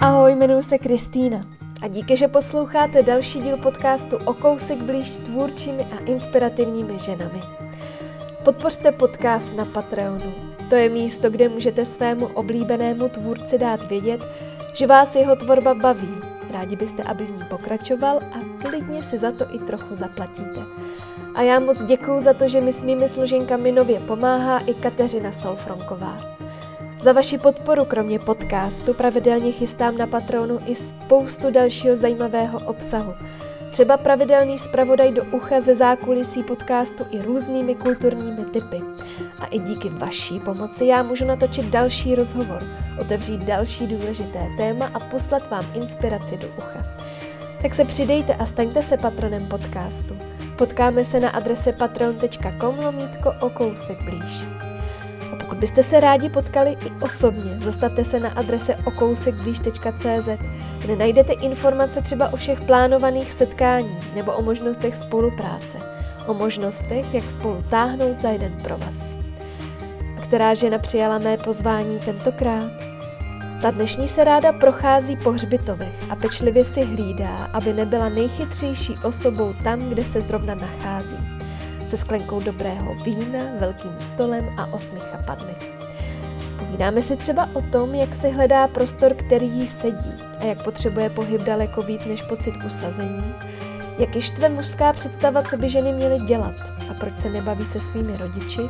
Ahoj, jmenuji se Kristýna a díky, že posloucháte další díl podcastu o kousek blíž s tvůrčími a inspirativními ženami. Podpořte podcast na Patreonu. To je místo, kde můžete svému oblíbenému tvůrci dát vědět, že vás jeho tvorba baví. Rádi byste, aby v ní pokračoval a klidně si za to i trochu zaplatíte. A já moc děkuju za to, že mi s mými složenkami nově pomáhá i Kateřina Solfronková. Za vaši podporu kromě podcastu pravidelně chystám na Patronu i spoustu dalšího zajímavého obsahu. Třeba pravidelný zpravodaj do ucha ze zákulisí podcastu i různými kulturními typy. A i díky vaší pomoci já můžu natočit další rozhovor, otevřít další důležité téma a poslat vám inspiraci do ucha. Tak se přidejte a staňte se patronem podcastu. Potkáme se na adrese patron.com lomítko o kousek blíž. Pokud byste se rádi potkali i osobně, zastavte se na adrese okousekblíž.cz, kde najdete informace třeba o všech plánovaných setkání nebo o možnostech spolupráce, o možnostech, jak spolu táhnout za jeden provaz. A která žena přijala mé pozvání tentokrát? Ta dnešní se ráda prochází po hřbitovech a pečlivě si hlídá, aby nebyla nejchytřejší osobou tam, kde se zrovna nachází. Se sklenkou dobrého vína, velkým stolem a osmi chapadly. Povídáme si třeba o tom, jak se hledá prostor, který jí sedí a jak potřebuje pohyb daleko víc než pocit usazení, jak je štve mužská představa, co by ženy měly dělat a proč se nebaví se svými rodiči,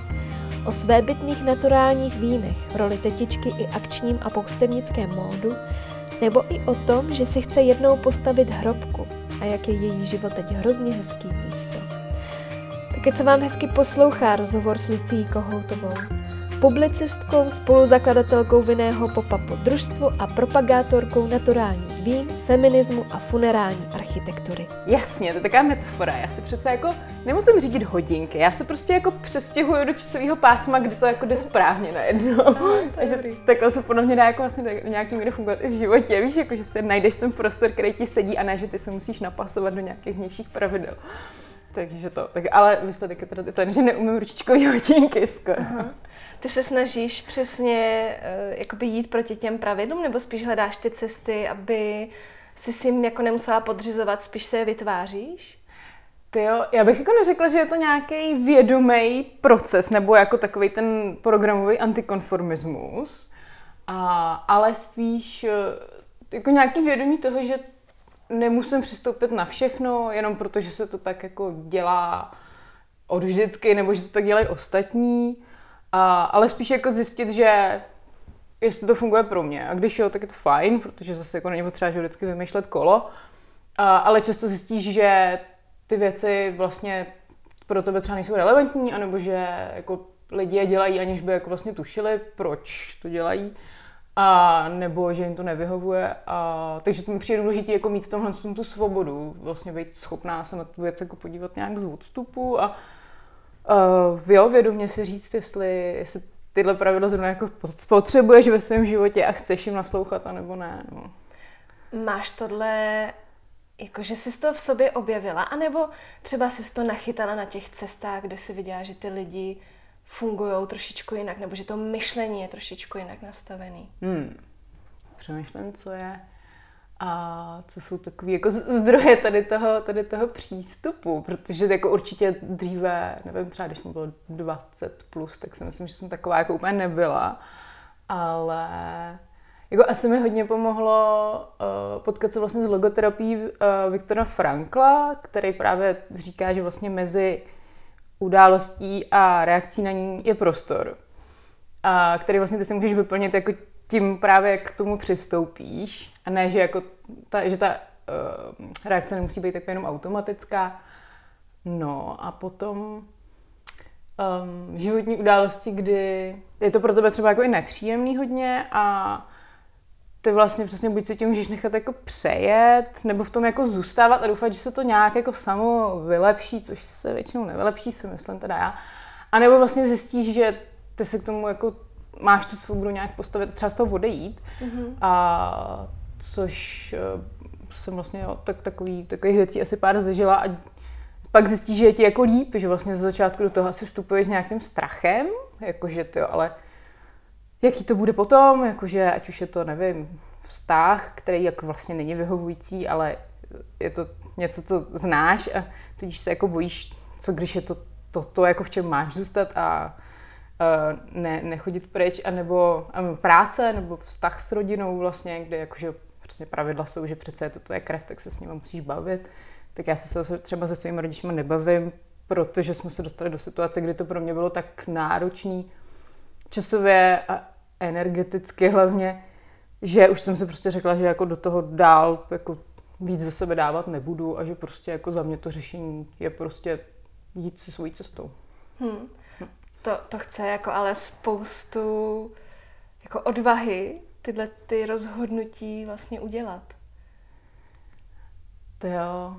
o svébytných naturálních vínech, roli tetičky i akčním a poustevnickém módu, nebo i o tom, že si chce jednou postavit hrobku a jak je její život teď hrozně hezký místo. Také co vám hezky poslouchá rozhovor s Lucí Kohoutovou, publicistkou, spoluzakladatelkou vinného popapu družstvu a propagátorkou naturálních vín, feminismu a funerální architektury. Jasně, to je taková metafora. Já si přece jako nemusím řídit hodinky, já se prostě jako přestěhuju do časového pásma, kdy to jako jde správně najednou. Takže takhle se podle mě dá jako vlastně nějaký míry fungovat i v životě, víš, jako že si najdeš ten prostor, který ti sedí a ne, že ty se musíš napasovat do nějakých vnějších pravidel. Takže to, tak, ale výsledek je teda ten, že neumím ručičkový hodinky skoro. Aha. Ty se snažíš přesně uh, jakoby jít proti těm pravidlům, nebo spíš hledáš ty cesty, aby si si jim jako nemusela podřizovat, spíš se je vytváříš? Ty jo, já bych jako neřekla, že je to nějaký vědomý proces, nebo jako takový ten programový antikonformismus, a, ale spíš eh, jako nějaký vědomí toho, že nemusím přistoupit na všechno, jenom protože se to tak jako dělá od vždycky, nebo že to tak dělají ostatní, a, ale spíš jako zjistit, že jestli to funguje pro mě. A když jo, tak je to fajn, protože zase jako není potřeba že vždycky vymýšlet kolo. A, ale často zjistíš, že ty věci vlastně pro tebe třeba nejsou relevantní, anebo že jako lidi je dělají, aniž by jako vlastně tušili, proč to dělají, a nebo že jim to nevyhovuje. A, takže to mi přijde důležité jako mít v tomhle tu svobodu, vlastně být schopná se na tu věc jako podívat nějak z odstupu a uh, jo, vědomě si říct, jestli, jestli tyhle pravidla zrovna jako potřebuješ ve svém životě a chceš jim naslouchat, anebo ne. No. Máš tohle, jako že jsi to v sobě objevila, anebo třeba jsi to nachytala na těch cestách, kde si viděla, že ty lidi fungují trošičku jinak, nebo že to myšlení je trošičku jinak nastavený. Hmm. Přemýšlím, co je a co jsou takové jako zdroje tady toho, tady toho přístupu, protože jako určitě dříve, nevím, třeba když mi bylo 20 plus, tak si myslím, že jsem taková jako úplně nebyla, ale jako asi mi hodně pomohlo uh, potkat se vlastně s logoterapií uh, Viktora Frankla, který právě říká, že vlastně mezi událostí a reakcí na ní je prostor, a který vlastně ty si můžeš vyplnit jako tím právě k tomu přistoupíš a ne, že, jako ta, že ta uh, reakce nemusí být tak jenom automatická. No a potom um, životní události, kdy je to pro tebe třeba jako i nepříjemný hodně a ty vlastně přesně buď se tím můžeš nechat jako přejet, nebo v tom jako zůstávat a doufat, že se to nějak jako samo vylepší, což se většinou nevylepší, si myslím teda já. A nebo vlastně zjistíš, že ty se k tomu jako máš tu svobodu nějak postavit, třeba z toho odejít. Mm-hmm. A což uh, jsem vlastně jo, tak, takový, takových věcí asi pár zažila a pak zjistíš, že je ti jako líp, že vlastně za začátku do toho asi vstupuješ s nějakým strachem, jakože ty ale jaký to bude potom, jakože ať už je to, nevím, vztah, který jako vlastně není vyhovující, ale je to něco, co znáš a tudíž se jako bojíš, co když je to to, to jako v čem máš zůstat a ne, nechodit pryč, anebo um, práce, nebo vztah s rodinou vlastně, kde jakože přesně pravidla jsou, že přece je to tvoje krev, tak se s ním musíš bavit. Tak já se třeba se svými rodičmi nebavím, protože jsme se dostali do situace, kdy to pro mě bylo tak náročný časově a energeticky hlavně, že už jsem si prostě řekla, že jako do toho dál jako víc ze sebe dávat nebudu a že prostě jako za mě to řešení je prostě jít si svojí cestou. Hmm. To, to chce jako ale spoustu jako odvahy tyhle ty rozhodnutí vlastně udělat. To jo.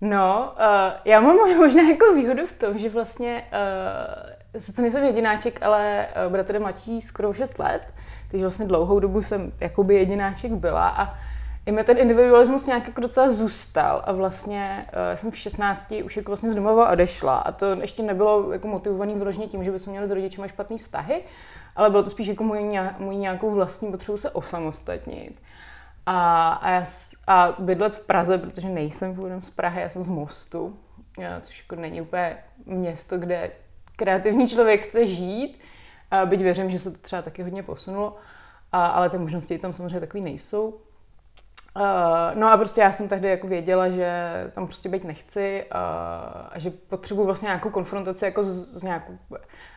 No, uh, já mám možná jako výhodu v tom, že vlastně, uh, sice nejsem jedináček, ale uh, bratr je mladší skoro 6 let, takže vlastně dlouhou dobu jsem jakoby jedináček byla a i mi ten individualismus nějak jako docela zůstal a vlastně uh, jsem v 16 už jako vlastně z domova odešla a to ještě nebylo jako motivovaný vyloženě tím, že bychom měli s rodičemi špatné vztahy, ale bylo to spíš jako můj, můj nějakou vlastní potřebu se osamostatnit. A, a, já, a bydlet v Praze, protože nejsem původem z Prahy, já jsem z Mostu, což jako není úplně město, kde kreativní člověk chce žít, a byť věřím, že se to třeba taky hodně posunulo, a, ale ty možnosti tam samozřejmě takový nejsou. Uh, no a prostě já jsem tehdy jako věděla, že tam prostě být nechci uh, a že potřebuji vlastně nějakou konfrontaci jako s, s nějakou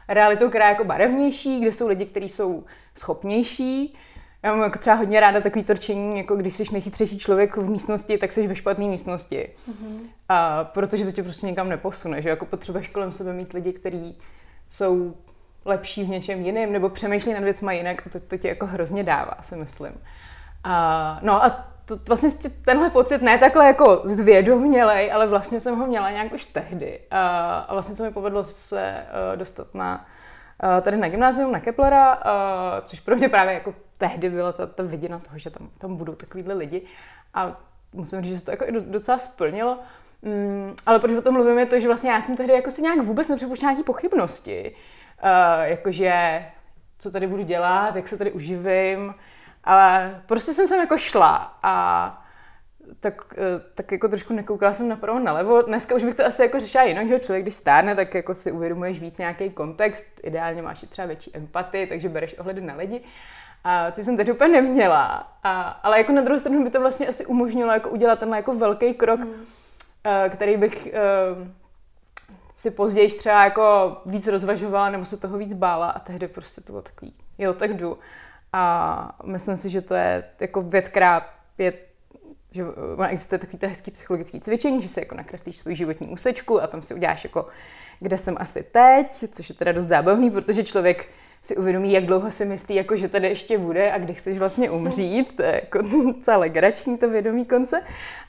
realitou, která je jako barevnější, kde jsou lidi, kteří jsou schopnější. Já mám jako třeba hodně ráda takový torčení, jako když jsi nejchytřejší člověk v místnosti, tak jsi ve špatné místnosti. Mm-hmm. A protože to tě prostě nikam neposune, že jako potřebuješ kolem sebe mít lidi, kteří jsou lepší v něčem jiném, nebo přemýšlí nad věcmi jinak a to, to tě jako hrozně dává, si myslím. A, no a to, vlastně tenhle pocit ne takhle jako zvědomělej, ale vlastně jsem ho měla nějak už tehdy. A, a vlastně se mi povedlo se uh, dostat na tady na gymnázium, na Keplera, uh, což pro mě právě jako tehdy byla ta, ta viděna toho, že tam, tam budou takovýhle lidi. A musím říct, že se to jako docela splnilo. Mm, ale proč o tom mluvím, je to, že vlastně já jsem tehdy jako si nějak vůbec nepřipuštěla nějaké pochybnosti. Uh, jakože, co tady budu dělat, jak se tady uživím, ale prostě jsem sem jako šla a tak, eh, tak jako trošku nekoukala jsem napravo nalevo. Dneska už bych to asi jako řešila jinak, že člověk, když stárne, tak jako si uvědomuješ víc nějaký kontext, ideálně máš i třeba větší empatii, takže bereš ohledy na lidi. A co jsem teď úplně neměla. A, ale jako na druhou stranu by to vlastně asi umožnilo jako udělat tenhle jako velký krok, mm. který bych uh, si později třeba jako víc rozvažovala nebo se toho víc bála a tehdy prostě to bylo takový, jo, tak jdu. A myslím si, že to je jako věc, která je že existuje takový to hezký psychologický cvičení, že si jako nakreslíš svou životní úsečku a tam si uděláš jako, kde jsem asi teď, což je teda dost zábavný, protože člověk si uvědomí, jak dlouho si myslí, jako, že tady ještě bude a kdy chceš vlastně umřít. To je jako celé legrační to vědomí konce.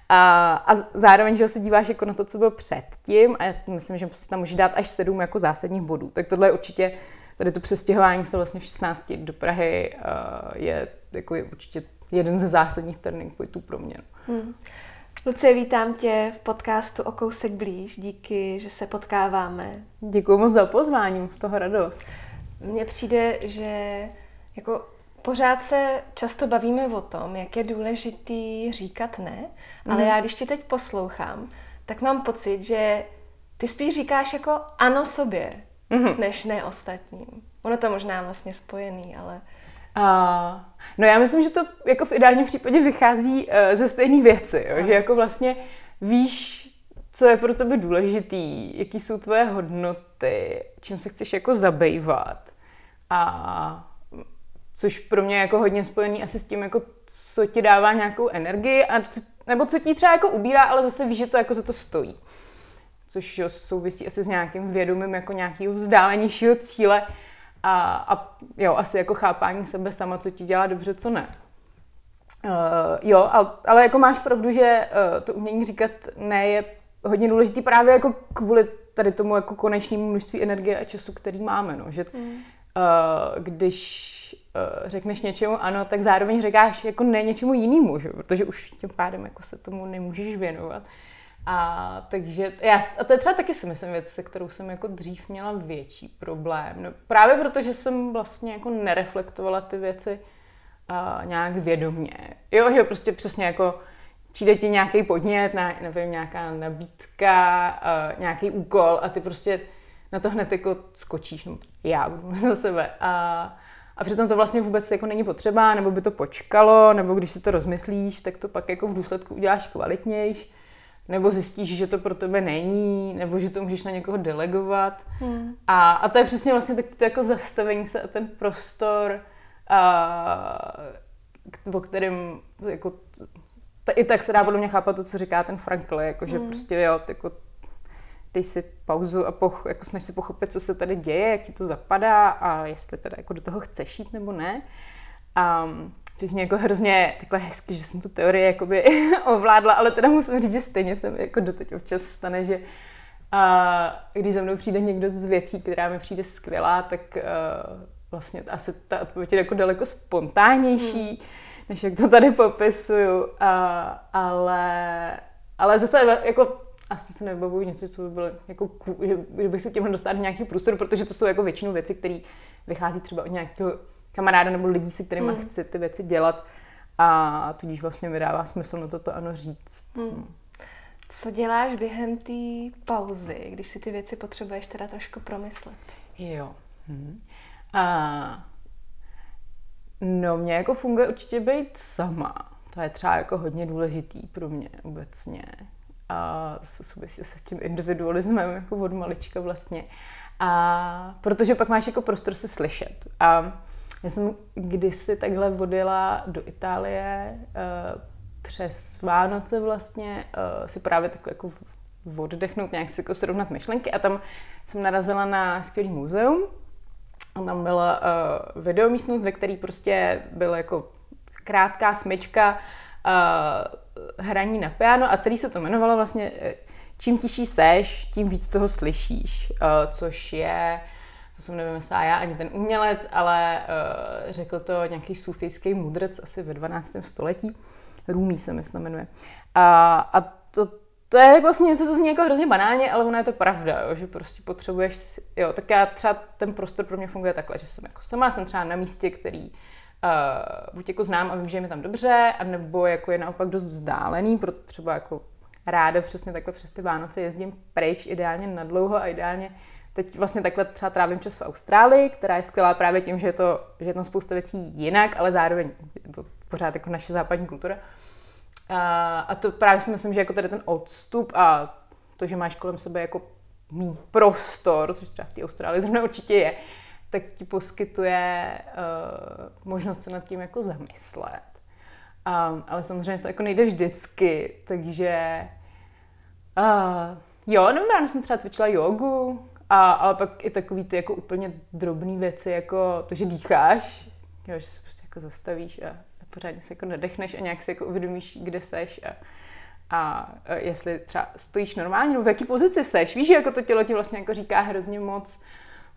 A, a zároveň, že se díváš jako na to, co bylo předtím a já myslím, že si tam můžeš dát až sedm jako zásadních bodů. Tak tohle je určitě tady to přestěhování se vlastně v 16 do Prahy uh, je, jako je určitě jeden ze zásadních turning pointů pro mě. Hmm. Lucie, vítám tě v podcastu O kousek blíž. Díky, že se potkáváme. Děkuji moc za pozvání, z toho radost. Mně přijde, že jako pořád se často bavíme o tom, jak je důležitý říkat ne, ale mm. já když tě teď poslouchám, tak mám pocit, že ty spíš říkáš jako ano sobě, mm-hmm. než ne ostatním. Ono to možná vlastně spojený, ale... Uh, no já myslím, že to jako v ideálním případě vychází uh, ze stejné věci, jo? že jako vlastně víš, co je pro tebe důležitý, jaký jsou tvoje hodnoty, čím se chceš jako zabývat. A což pro mě je jako hodně spojený asi s tím, jako co ti dává nějakou energii, a co, nebo co ti třeba jako ubírá, ale zase víš, že to jako za to stojí což jo, souvisí asi s nějakým vědomím jako nějakého vzdálenějšího cíle a, a jo, asi jako chápání sebe sama, co ti dělá dobře, co ne. Uh, jo, ale, ale jako máš pravdu, že uh, to umění říkat ne je hodně důležitý právě jako kvůli tady tomu jako konečnému množství energie a času, který máme, no, že mm. uh, když uh, řekneš něčemu ano, tak zároveň říkáš jako ne něčemu jinému, že? protože už tím pádem jako se tomu nemůžeš věnovat. Uh, a takže já, a to je třeba taky si myslím věc, se kterou jsem jako dřív měla větší problém. No, právě protože jsem vlastně jako nereflektovala ty věci uh, nějak vědomně. Jo, že prostě přesně jako přijde ti nějaký podnět, na, nevím, nějaká nabídka, nějaký úkol a ty prostě na to hned jako skočíš, no já budu za sebe. A, a přitom to vlastně vůbec jako není potřeba, nebo by to počkalo, nebo když si to rozmyslíš, tak to pak jako v důsledku uděláš kvalitnější, nebo zjistíš, že to pro tebe není, nebo že to můžeš na někoho delegovat. Hmm. A, a to je přesně vlastně tak, to jako zastavení se a ten prostor, a, o kterém jako, i tak se dá podle mě chápat to, co říká ten Frankl, jako, že hmm. prostě jo, jako, dej si pauzu a poch, jako snaž si pochopit, co se tady děje, jak ti to zapadá a jestli teda jako do toho chceš jít nebo ne. Um, což mě jako hrozně takhle hezky, že jsem tu teorii jakoby ovládla, ale teda musím říct, že stejně se mi jako doteď občas stane, že a když za mnou přijde někdo z věcí, která mi přijde skvělá, tak uh, vlastně asi ta odpověď je jako daleko spontánnější, hmm. než jak to tady popisuju. Uh, ale, ale zase jako asi se nevybavuju něco, co by bylo jako, že, že bych se tím dostat do nějaký prostor, protože to jsou jako většinou věci, které vychází třeba od nějakého kamaráda nebo lidí, se kterými mm. chci ty věci dělat a tudíž vlastně mi dává smysl na toto ano říct. Mm. Co děláš během té pauzy, když si ty věci potřebuješ teda trošku promyslet? Jo. Hmm. A, no, mě jako funguje určitě být sama. To je třeba jako hodně důležitý pro mě obecně a souvisí se s tím individualismem jako od malička vlastně. A protože pak máš jako prostor se slyšet. A já jsem kdysi takhle vodila do Itálie uh, přes Vánoce vlastně uh, si právě takhle jako oddechnout, nějak si jako srovnat myšlenky a tam jsem narazila na skvělý muzeum. A tam byla uh, videomístnost, ve které prostě byla jako krátká smyčka uh, hraní na piano a celý se to jmenovalo vlastně eh, čím tiší seš, tím víc toho slyšíš, uh, což je, to jsem nevymyslela já, ani ten umělec, ale uh, řekl to nějaký sufijský mudrc asi ve 12. století, Rumi se myslím jmenuje. A, a to, to je vlastně něco, co zní jako hrozně banálně, ale ono je to pravda, jo, že prostě potřebuješ, jo, tak já třeba ten prostor pro mě funguje takhle, že jsem jako sama, jsem třeba na místě, který uh, buď jako znám a vím, že je mi tam dobře, anebo jako je naopak dost vzdálený, proto třeba jako ráda přesně takhle přes ty Vánoce jezdím pryč, ideálně na dlouho a ideálně teď vlastně takhle třeba trávím čas v Austrálii, která je skvělá právě tím, že je, to, že je tam spousta věcí jinak, ale zároveň je to pořád jako naše západní kultura. A, a to právě si myslím, že jako tady ten odstup a to, že máš kolem sebe jako mý prostor, což třeba v té Austrálii zrovna určitě je, tak ti poskytuje uh, možnost se nad tím jako zamyslet. Um, ale samozřejmě to jako nejde vždycky, takže uh, jo, nevím, ráno jsem třeba cvičila jogu, a, ale pak i takový ty jako úplně drobné věci, jako to, že dýcháš, jo, že se prostě jako zastavíš a, a pořádně se jako nadechneš a nějak si jako uvědomíš, kde seš a, a, a jestli třeba stojíš normálně, nebo v jaký pozici seš. Víš, že jako to tělo ti vlastně jako říká hrozně moc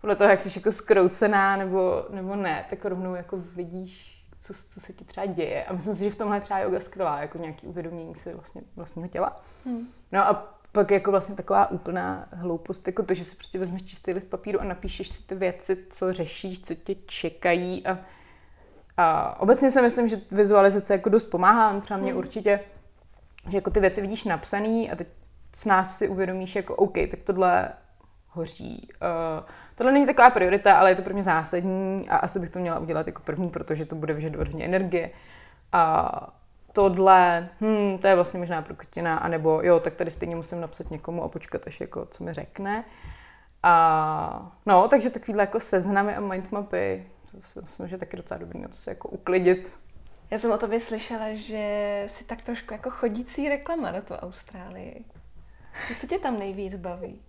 podle toho, jak jsi jako skroucená nebo, nebo ne, tak rovnou jako vidíš, co, co se ti třeba děje. A myslím si, že v tomhle je třeba yoga skvělá, jako nějaký uvědomění si vlastně vlastního těla. Hmm. No a pak jako vlastně taková úplná hloupost, jako to, že si prostě vezmeš čistý list papíru a napíšeš si ty věci, co řešíš, co tě čekají a, a obecně si myslím, že vizualizace jako dost pomáhá, třeba mě hmm. určitě, že jako ty věci vidíš napsaný a teď s nás si uvědomíš jako OK, tak tohle hoří. Uh, tohle není taková priorita, ale je to pro mě zásadní a asi bych to měla udělat jako první, protože to bude vyžadovat hodně energie. A tohle, hm, to je vlastně možná prokrutina, anebo jo, tak tady stejně musím napsat někomu a počkat, až jako, co mi řekne. A no, takže takovýhle jako seznamy a mindmapy, to si myslím, že je taky docela dobrý na to se jako uklidit. Já jsem o tobě slyšela, že si tak trošku jako chodící reklama do toho Austrálii. Co tě tam nejvíc baví?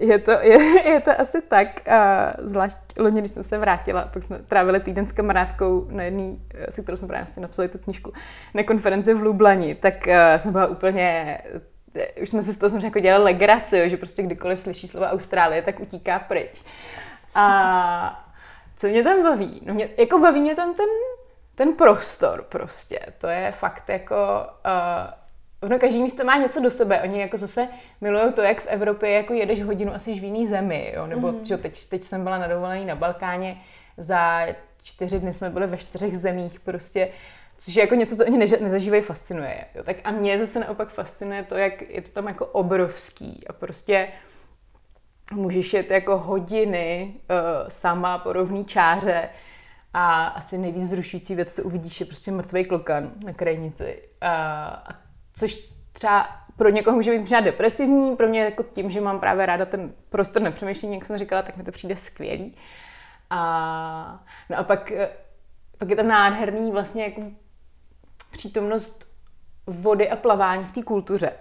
Je to, je, je to asi tak, a zvlášť loni, když jsem se vrátila, pak jsme trávili týden s kamarádkou na jedný, se kterou jsme právě vlastně napsali tu knižku, na konferenci v Lublani, tak uh, jsem byla úplně už jsme se z toho jako dělali legraci, že prostě kdykoliv slyší slova Austrálie, tak utíká pryč. A co mě tam baví? No mě, jako baví mě tam ten, ten prostor prostě. To je fakt jako uh, ono každý místo má něco do sebe. Oni jako zase milují to, jak v Evropě jako jedeš hodinu asi v jiný zemi, jo? nebo mm. že teď, teď jsem byla na dovolení na Balkáně za čtyři dny jsme byli ve čtyřech zemích prostě, což je jako něco, co oni nezažívají, fascinuje. Jo. Tak a mě zase naopak fascinuje to, jak je to tam jako obrovský a prostě můžeš jet jako hodiny uh, sama po rovný čáře a asi nejvíc zrušující věc, co uvidíš, je prostě mrtvý klokan na krajnici. Uh, což třeba pro někoho může být možná depresivní, pro mě jako tím, že mám právě ráda ten prostor nepřemýšlení, jak jsem říkala, tak mi to přijde skvělý. A, no a pak, eh, pak je tam nádherný vlastně jako přítomnost vody a plavání v té kultuře.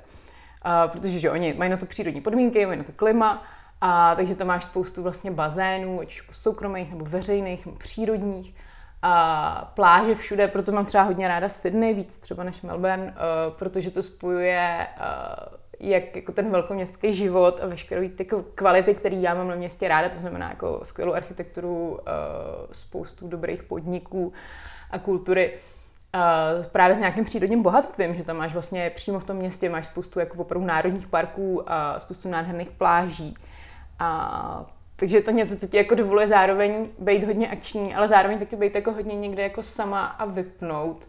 A, protože že oni mají na to přírodní podmínky, mají na to klima, a takže tam máš spoustu vlastně bazénů, ať jako soukromých nebo veřejných, nebo přírodních. A pláže všude, proto mám třeba hodně ráda Sydney, víc třeba než Melbourne, uh, protože to spojuje uh, jak jako ten velkoměstský život a veškeré ty kvality, které já mám na městě ráda, to znamená jako skvělou architekturu, uh, spoustu dobrých podniků a kultury, uh, právě s nějakým přírodním bohatstvím, že tam máš vlastně přímo v tom městě máš spoustu jako opravdu národních parků a spoustu nádherných pláží. A takže je to něco, co ti jako dovoluje zároveň být hodně akční, ale zároveň taky být jako hodně někde jako sama a vypnout.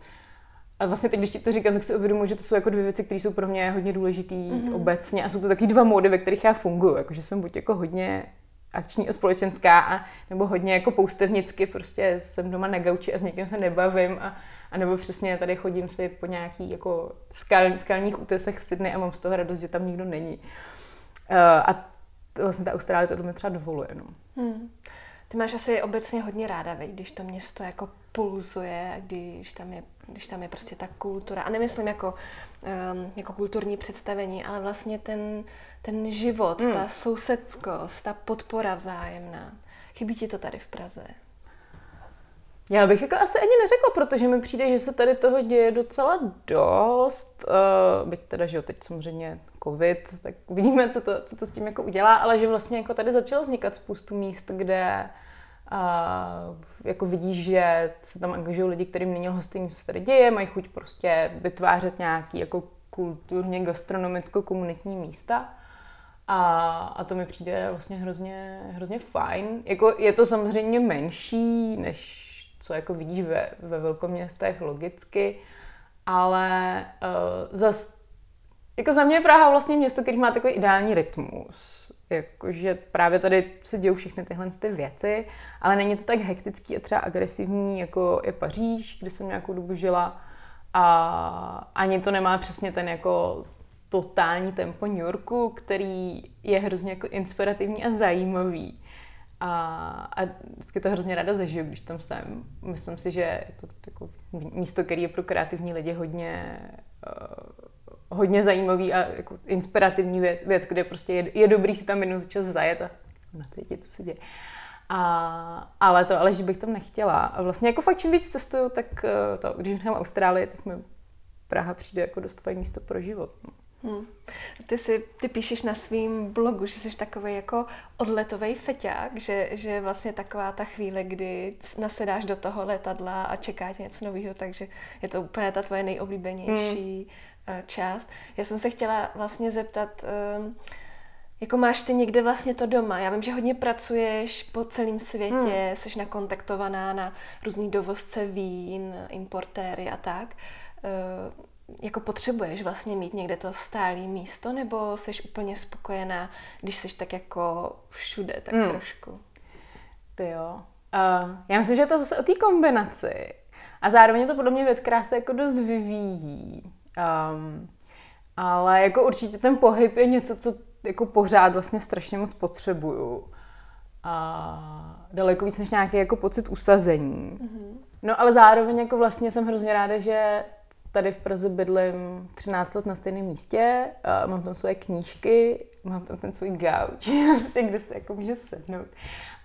A vlastně teď, když ti to říkám, tak si uvědomuji, že to jsou jako dvě věci, které jsou pro mě hodně důležité mm-hmm. obecně a jsou to taky dva módy, ve kterých já funguji. Jako, že jsem buď jako hodně akční a společenská, a, nebo hodně jako poustevnicky, prostě jsem doma na gauči a s někým se nebavím a, a nebo přesně tady chodím si po nějakých jako skal, skalních útesech v Sydney a mám z toho radost, že tam nikdo není. Uh, a vlastně ta Austrálie to mi třeba dovoluje. No. Hmm. Ty máš asi obecně hodně ráda, veď, když to město jako pulzuje, když tam je, když tam je prostě ta kultura. A nemyslím jako, um, jako kulturní představení, ale vlastně ten, ten život, hmm. ta sousedskost, ta podpora vzájemná. Chybí ti to tady v Praze? Já bych jako asi ani neřekla, protože mi přijde, že se tady toho děje docela dost. Uh, byť teda, že jo, teď samozřejmě covid, tak uvidíme, co to, co to s tím jako udělá, ale že vlastně jako tady začalo vznikat spoustu míst, kde uh, jako vidíš, že se tam angažují lidi, kterým není hostejní, co se tady děje, mají chuť prostě vytvářet nějaký jako kulturně gastronomicko-komunitní místa. A, a to mi přijde vlastně hrozně, hrozně fajn. Jako je to samozřejmě menší, než co jako vidíš ve, ve velkoměstech logicky, ale uh, zas, jako za mě je Praha vlastně město, který má takový ideální rytmus. Jakože právě tady se dějou všechny tyhle ty věci, ale není to tak hektický a třeba agresivní, jako je Paříž, kde jsem nějakou dobu žila. A ani to nemá přesně ten jako totální tempo New Yorku, který je hrozně jako inspirativní a zajímavý. A, a vždycky to hrozně ráda zažiju, když tam jsem. Myslím si, že je to jako místo, které je pro kreativní lidi hodně, uh, hodně zajímavý a jako inspirativní věc, věc kde prostě je, je dobrý si tam minut čas zajet a nacítit, co se děje. A, ale to, ale že bych tam nechtěla. A vlastně jako fakt čím víc cestuju, tak uh, to, když nechám Austrálii, tak mi Praha přijde jako dost fajn místo pro život. No. Hmm. Ty, si, ty píšeš na svém blogu, že jsi takový jako odletový feťák, že, že vlastně taková ta chvíle, kdy nasedáš do toho letadla a čeká tě něco nového, takže je to úplně ta tvoje nejoblíbenější hmm. část. Já jsem se chtěla vlastně zeptat, um, jako máš ty někde vlastně to doma? Já vím, že hodně pracuješ po celém světě, hmm. jsi nakontaktovaná na různý dovozce vín, importéry a tak. Jako potřebuješ vlastně mít někde to stálé místo, nebo jsi úplně spokojená, když jsi tak jako všude, tak hmm. trošku? Ty jo. Uh, já myslím, že je to zase o té kombinaci. A zároveň je to podle mě věc, která se jako dost vyvíjí. Um, ale jako určitě ten pohyb je něco, co jako pořád vlastně strašně moc potřebuju. A daleko víc než nějaký jako pocit usazení. Mm-hmm. No ale zároveň jako vlastně jsem hrozně ráda, že tady v Praze bydlím 13 let na stejném místě, mám tam svoje knížky, mám tam ten svůj gauč, prostě, kde se jako může sednout.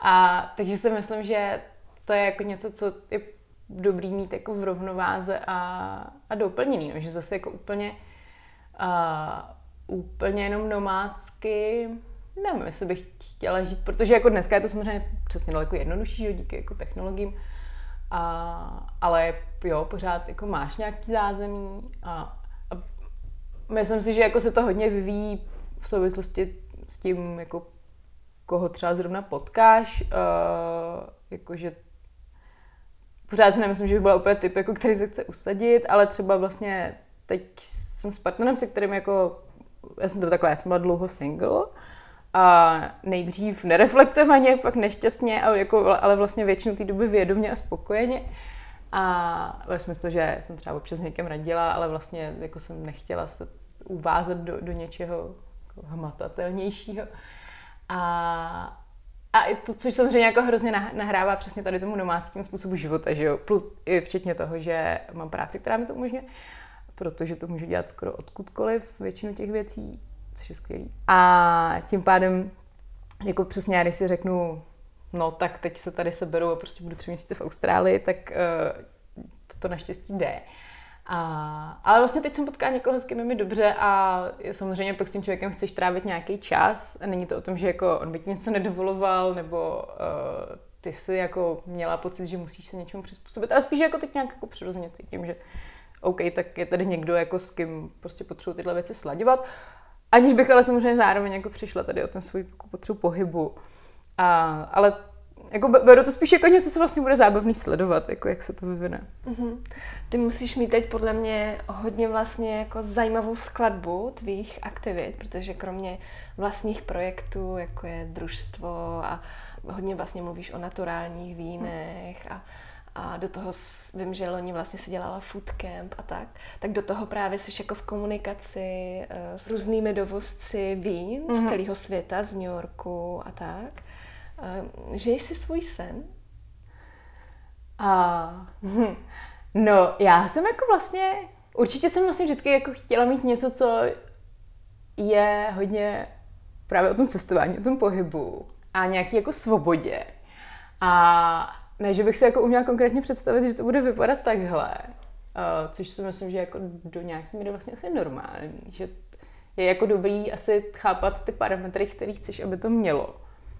A takže si myslím, že to je jako něco, co je dobrý mít jako v rovnováze a, a doplněný, no, že zase jako úplně a, úplně jenom nomádsky, nevím, jestli bych chtěla žít, protože jako dneska je to samozřejmě přesně daleko jednodušší, že díky jako technologiím, a, ale jo, pořád jako máš nějaký zázemí a, a myslím si, že jako se to hodně vyvíjí v souvislosti s tím, jako koho třeba zrovna potkáš, uh, jakože pořád si nemyslím, že bych byla úplně typ, jako který se chce usadit, ale třeba vlastně teď jsem s partnerem, se kterým jako, já jsem to takhle, já jsem byla dlouho single, a nejdřív nereflektovaně, pak nešťastně, ale, jako, ale vlastně většinu té doby vědomě a spokojeně. A ve smyslu, že jsem třeba občas někým radila, ale vlastně jako jsem nechtěla se uvázat do, do něčeho jako hmatatelnějšího. A, a i to, což samozřejmě jako hrozně nahrává přesně tady tomu domácímu způsobu života, že jo? I včetně toho, že mám práci, která mi to umožňuje, protože to můžu dělat skoro odkudkoliv, většinu těch věcí, což je skvělý. A tím pádem, jako přesně já, když si řeknu, no tak teď se tady seberu a prostě budu tři měsíce v Austrálii, tak uh, to, naštěstí jde. A, ale vlastně teď jsem potkala někoho, s kým je mi dobře a samozřejmě pak s tím člověkem chceš trávit nějaký čas. A není to o tom, že jako on by ti něco nedovoloval, nebo uh, ty si jako měla pocit, že musíš se něčemu přizpůsobit, ale spíš jako teď nějak jako přirozeně cítím, že OK, tak je tady někdo, jako s kým prostě potřebuji tyhle věci sladěvat. Aniž bych ale samozřejmě zároveň jako přišla tady o ten svůj potřebu pohybu. A, ale jako beru to spíš jako něco, co vlastně bude zábavný sledovat, jako jak se to vyvine. Mm-hmm. Ty musíš mít teď podle mě hodně vlastně jako zajímavou skladbu tvých aktivit, protože kromě vlastních projektů, jako je družstvo a hodně vlastně mluvíš o naturálních vínech a a do toho vím, že loni vlastně si dělala food camp a tak, tak do toho právě jsi jako v komunikaci uh, s různými dovozci vín mm-hmm. z mhm. celého světa, z New Yorku a tak. Uh, žiješ si svůj sen? A, no, já jsem jako vlastně, určitě jsem vlastně vždycky jako chtěla mít něco, co je hodně právě o tom cestování, o tom pohybu a nějaký jako svobodě. A ne, že bych si jako uměla konkrétně představit, že to bude vypadat takhle, uh, což si myslím, že jako do nějaký míry vlastně asi normální, že je jako dobrý asi chápat ty parametry, které chceš, aby to mělo.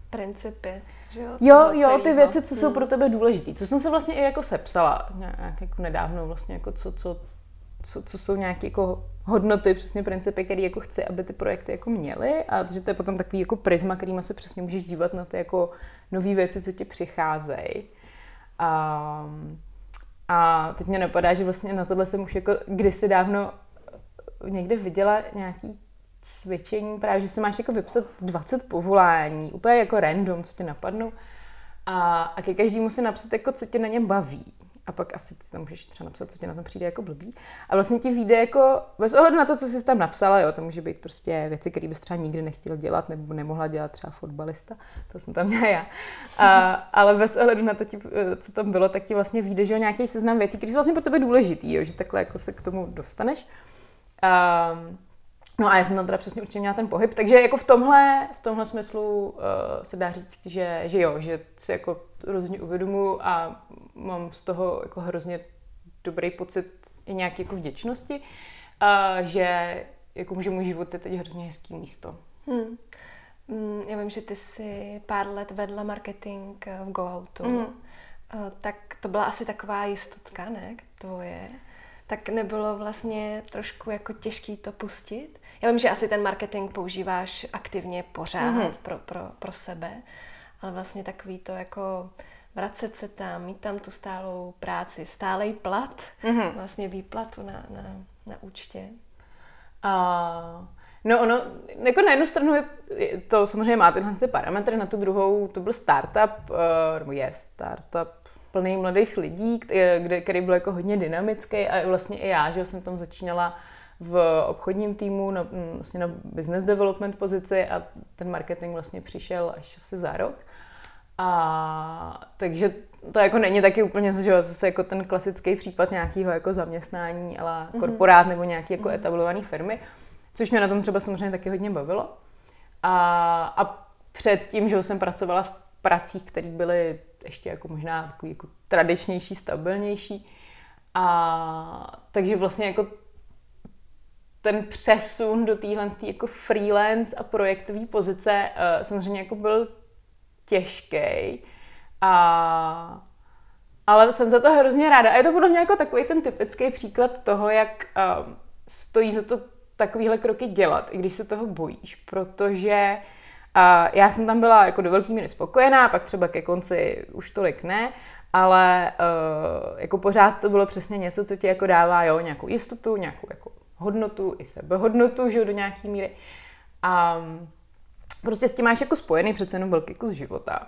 Principy, že jo? Jo, jo, ty věci, co jsou hmm. pro tebe důležité. Co jsem se vlastně i jako sepsala nějak jako nedávno, vlastně jako co, co, co, co jsou nějaké jako hodnoty, přesně principy, které jako chci, aby ty projekty jako měly a že to je potom takový jako prisma, kterýma se přesně můžeš dívat na ty jako nové věci, co ti přicházejí. A, a teď mě napadá, že vlastně na tohle jsem už jako kdysi dávno někde viděla nějaký cvičení, právě, že si máš jako vypsat 20 povolání, úplně jako random, co tě napadnou. A, a ke každému si napsat, jako, co tě na něm baví a pak asi tam můžeš třeba napsat, co ti na tom přijde jako blbý. A vlastně ti vyjde jako, bez ohledu na to, co jsi tam napsala, jo, to může být prostě věci, které bys třeba nikdy nechtěl dělat, nebo nemohla dělat třeba fotbalista, to jsem tam měla já. A, ale bez ohledu na to, co tam bylo, tak ti vlastně vyjde, že nějaký seznam věcí, které jsou vlastně pro tebe důležitý, jo, že takhle jako se k tomu dostaneš. Um, No a já jsem tam teda přesně určitě měla ten pohyb, takže jako v tomhle, v tomhle smyslu uh, se dá říct, že, že jo, že si jako rozhodně uvědomuji a mám z toho jako hrozně dobrý pocit i nějaký jako vděčnosti, uh, že jako že můj život je teď hrozně hezký místo. Hmm. Mm, já vím, že ty jsi pár let vedla marketing eh, v GoOutu, mm. Uh, tak to byla asi taková jistotka, ne, tvoje? Tak nebylo vlastně trošku jako těžký to pustit? Já vím, že asi ten marketing používáš aktivně pořád mm-hmm. pro, pro, pro sebe, ale vlastně takový to jako vracet se tam, mít tam tu stálou práci, stálej plat, mm-hmm. vlastně výplatu na, na, na účtě. A... No ono, jako na jednu stranu je, to samozřejmě má tyhle ty parametry, na tu druhou to byl startup, eh, nebo je startup plný mladých lidí, který, který byl jako hodně dynamický a vlastně i já, že jsem tam začínala v obchodním týmu na, vlastně na business development pozici a ten marketing vlastně přišel až asi za rok. A takže to jako není taky úplně že zase jako ten klasický případ nějakého jako zaměstnání, ale mm-hmm. korporát nebo nějaký jako mm-hmm. etablované firmy, což mě na tom třeba samozřejmě taky hodně bavilo. A, a předtím, že jsem pracovala v pracích, které byly ještě jako možná takový jako tradičnější, stabilnější. A takže vlastně jako ten přesun do téhle jako freelance a projektové pozice uh, samozřejmě jako byl těžký. A ale jsem za to hrozně ráda. A je to podle mě jako takový ten typický příklad toho, jak uh, stojí za to takovýhle kroky dělat, i když se toho bojíš, protože uh, já jsem tam byla jako do velký míry spokojená, pak třeba ke konci už tolik ne, ale uh, jako pořád to bylo přesně něco, co ti jako dává, jo, nějakou jistotu, nějakou jako hodnotu, i sebehodnotu, že do nějaký míry. A prostě s tím máš jako spojený přece jenom velký kus života.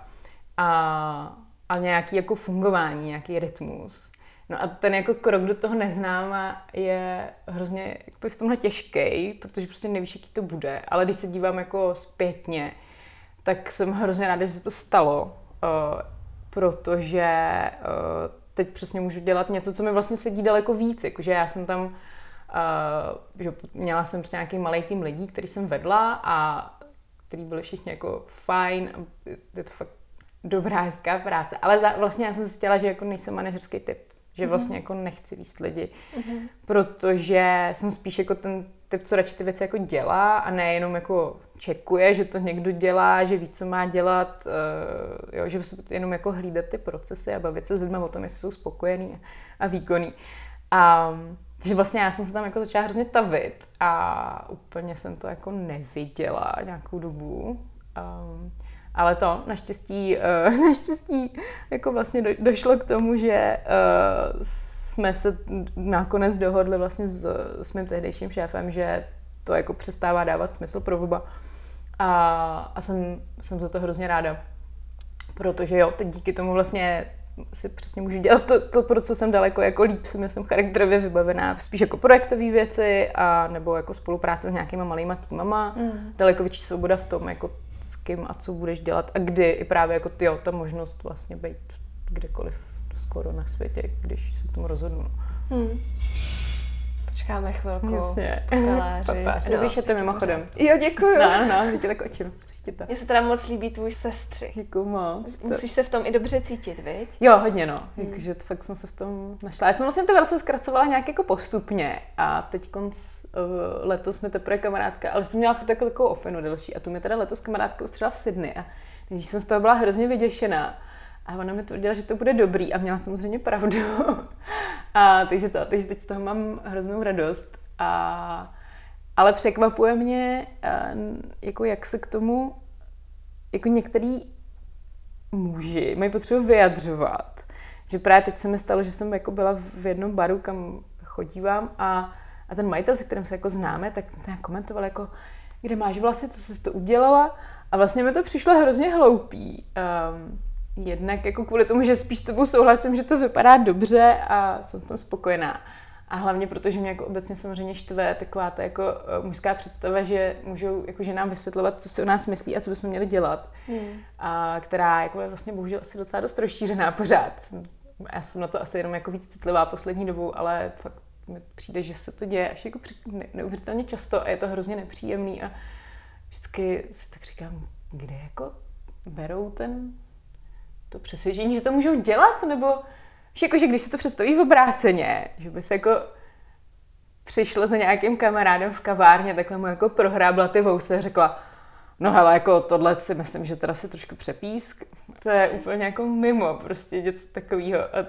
A, a nějaký jako fungování, nějaký rytmus. No a ten jako krok do toho neznáma je hrozně v tomhle těžký, protože prostě nevíš, jaký to bude. Ale když se dívám jako zpětně, tak jsem hrozně ráda, že se to stalo, uh, protože uh, teď přesně můžu dělat něco, co mi vlastně sedí daleko víc. Jakože já jsem tam, uh, že měla jsem prostě nějaký malý tým lidí, který jsem vedla a který byli všichni jako fajn, je to fakt dobrá, hezká práce. Ale za, vlastně já jsem zjistila, že jako nejsem manažerský typ, že mm-hmm. vlastně jako nechci víc lidi, mm-hmm. protože jsem spíš jako ten typ, co radši ty věci jako dělá a nejenom jako čekuje, že to někdo dělá, že ví, co má dělat, uh, jo, že se jenom jako hlídat ty procesy a bavit se s lidmi o tom, jestli jsou spokojení a výkonný. A že vlastně já jsem se tam jako začala hrozně tavit a úplně jsem to jako neviděla nějakou dobu. Um, ale to naštěstí, uh, naštěstí jako vlastně do, došlo k tomu, že uh, jsme se nakonec dohodli vlastně s, s mým tehdejším šéfem, že to jako přestává dávat smysl pro oba. A, a jsem, jsem za to hrozně ráda. Protože jo, teď díky tomu vlastně si přesně můžu dělat to, to, pro co jsem daleko jako líp, si myslím charakterově vybavená, spíš jako projektové věci a nebo jako spolupráce s nějakýma malýma týmama, mm. daleko větší svoboda v tom, jako s kým a co budeš dělat a kdy i právě jako ty, jo, ta možnost vlastně být kdekoliv skoro na světě, když se tomu rozhodnu. Mm. Počkáme chvilku. Jasně. Papeláři. No, Zapíšete mimochodem. Jo, děkuju. No, no, vidíte tak očím. Mně se teda moc líbí tvůj sestři. Děkuju moc. Musíš se v tom i dobře cítit, viď? Jo, hodně no. Hmm. Jakože fakt jsem se v tom našla. Já jsem vlastně ty velice zkracovala nějak jako postupně a teď konc uh, letos mi teprve kamarádka, ale jsem měla furt jako takovou ofenu delší a tu mi teda letos kamarádka ustřela v Sydney a když jsem z toho byla hrozně vyděšená. A ona mi tvrdila, že to bude dobrý a měla samozřejmě pravdu. a, takže, to, takže teď z toho mám hroznou radost. A, ale překvapuje mě, jako jak se k tomu, jako některý muži mají potřebu vyjadřovat. Že právě teď se mi stalo, že jsem jako byla v jednom baru, kam chodívám a, a ten majitel, se kterým se jako známe, tak nějak komentoval jako, kde máš vlasy, co jsi to udělala. A vlastně mi to přišlo hrozně hloupý. Um, jednak jako kvůli tomu, že spíš s tebou souhlasím, že to vypadá dobře a jsem tam spokojená. A hlavně protože mě jako obecně samozřejmě štve taková ta jako uh, mužská představa, že můžou jako nám vysvětlovat, co si o nás myslí a co bychom měli dělat. Hmm. A která jako je vlastně bohužel asi docela dost rozšířená pořád. Já jsem na to asi jenom jako víc citlivá poslední dobou, ale fakt mi přijde, že se to děje až jako neuvěřitelně často a je to hrozně nepříjemný a vždycky si tak říkám, kde jako berou ten to přesvědčení, že to můžou dělat, nebo že, jako, že když se to představí v obráceně, že by se jako přišlo za nějakým kamarádem v kavárně, takhle mu jako prohrábla ty vousy a řekla, no hele, jako tohle si myslím, že teda si trošku přepísk. To je úplně jako mimo, prostě něco takového. A...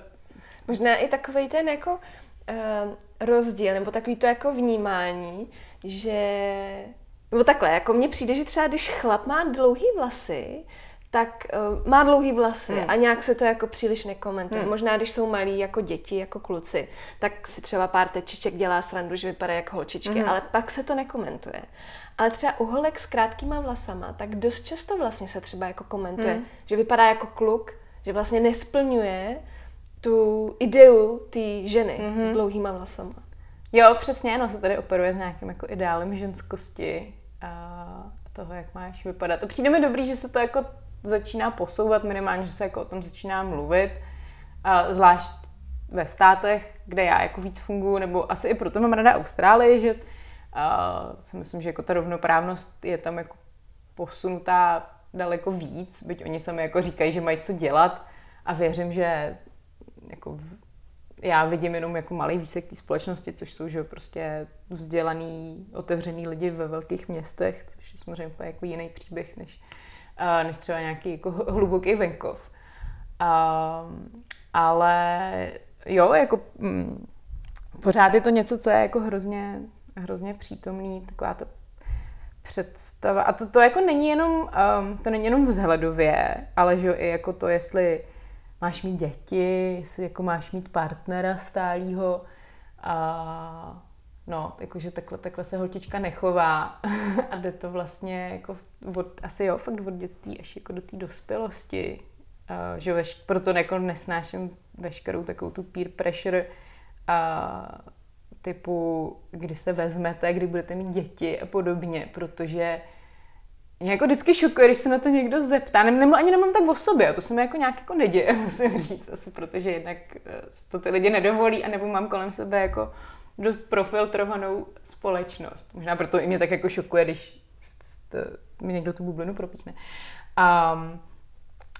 Možná i takový ten jako uh, rozdíl, nebo takový to jako vnímání, že nebo takhle, jako mně přijde, že třeba když chlap má dlouhý vlasy, tak uh, má dlouhý vlasy hmm. a nějak se to jako příliš nekomentuje. Hmm. Možná, když jsou malí jako děti, jako kluci, tak si třeba pár tečiček dělá srandu, že vypadá jako holčičky, hmm. ale pak se to nekomentuje. Ale třeba u holek s krátkýma vlasama, tak dost často vlastně se třeba jako komentuje, hmm. že vypadá jako kluk, že vlastně nesplňuje tu ideu té ženy hmm. s dlouhýma vlasama. Jo, přesně, no se tady operuje s nějakým jako ideálem ženskosti a toho, jak máš vypadat. To přijde mi dobrý, že se to jako začíná posouvat, minimálně, že se jako o tom začíná mluvit, a zvlášť ve státech, kde já jako víc funguji, nebo asi i proto mám rada Austrálii, že a si myslím, že jako ta rovnoprávnost je tam jako posunutá daleko víc, byť oni sami jako říkají, že mají co dělat. A věřím, že jako já vidím jenom jako malý výsek té společnosti, což jsou že prostě vzdělaný, otevřený lidi ve velkých městech, což je samozřejmě jako jiný příběh, než než třeba nějaký jako hluboký venkov. Um, ale jo, jako mm, pořád je to něco, co je jako hrozně, hrozně přítomný, taková ta představa. A to, to jako není jenom, um, to není jenom vzhledově, ale že i jako to, jestli máš mít děti, jestli jako máš mít partnera stálýho a no, jakože takhle, takhle se holčička nechová a jde to vlastně jako od, asi jo, fakt od dětství až jako do té dospělosti, a, že veš, proto jako nesnáším veškerou takovou tu peer pressure a typu, kdy se vezmete, kdy budete mít děti a podobně, protože mě jako vždycky šokuje, když se na to někdo zeptá, nebo ani nemám tak o sobě, to se mi jako nějak jako neděje, musím říct, asi protože jednak eh, to ty lidi nedovolí, anebo mám kolem sebe jako dost profiltrovanou společnost. Možná proto i mě tak jako šokuje, když mi někdo tu bublinu propíchne. Um,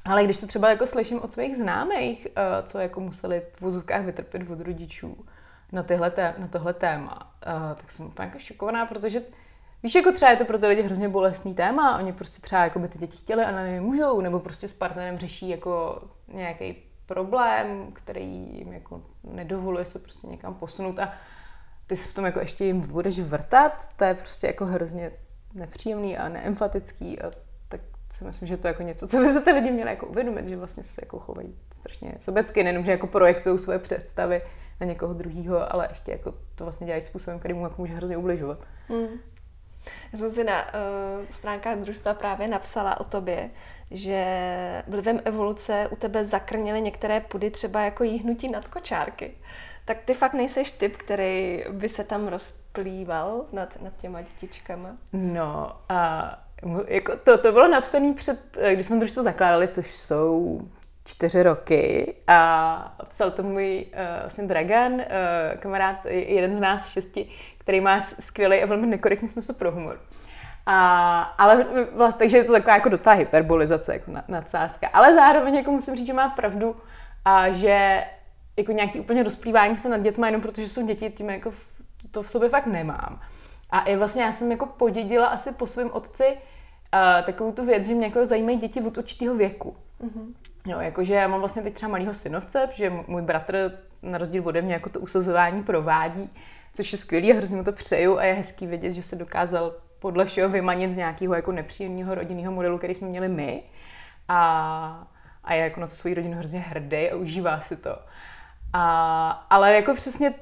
ale když to třeba jako slyším od svých známých, uh, co jako museli v vozovkách vytrpět od rodičů na, tyhle té, na tohle téma, uh, tak jsem úplně jako šokovaná, protože Víš, jako třeba je to pro ty lidi hrozně bolestný téma, oni prostě třeba jako by ty děti chtěli a na můžou, nebo prostě s partnerem řeší jako nějaký problém, který jim jako nedovoluje se prostě někam posunout a ty se v tom jako ještě jim budeš vrtat, to je prostě jako hrozně nepříjemný a neempatický a tak si myslím, že to je jako něco, co by se ty lidi měli jako uvědomit, že vlastně se jako chovají strašně sobecky, nejenom, že jako projektují svoje představy na někoho druhého, ale ještě jako to vlastně dělají způsobem, který mu jako může hrozně ubližovat. Mm. Já jsem si na uh, stránkách družstva právě napsala o tobě, že vlivem evoluce u tebe zakrnily některé pudy třeba jako jíhnutí nad kočárky. Tak ty fakt nejseš typ, který by se tam rozplýval nad, nad těma dětičkama? No a jako to, to bylo napsané před, eh, když jsme družstvo zakládali, což jsou čtyři roky a psal to můj uh, vlastně Dragan, uh, kamarád, jeden z nás šesti, který má skvělý a velmi nekorektní smysl pro humor. A, ale vlastně, takže je to taková jako docela hyperbolizace, jako nadsázka. Ale zároveň jako musím říct, že má pravdu a že jako nějaký úplně rozplývání se nad dětma jenom protože jsou děti, tím jako to v sobě fakt nemám. A i vlastně já jsem jako podědila asi po svém otci uh, takovou tu věc, že mě jako zajímají děti od určitého věku. Mm-hmm. Jo, jakože já mám vlastně teď třeba malýho synovce, protože můj bratr na rozdíl ode mě jako to usazování provádí, což je skvělý a hrozně mu to přeju a je hezký vidět, že se dokázal podle všeho vymanit z nějakého jako nepříjemného rodinného modelu, který jsme měli my. A, a je jako na to svou rodinu hrozně hrdý a užívá si to. A, ale jako přesně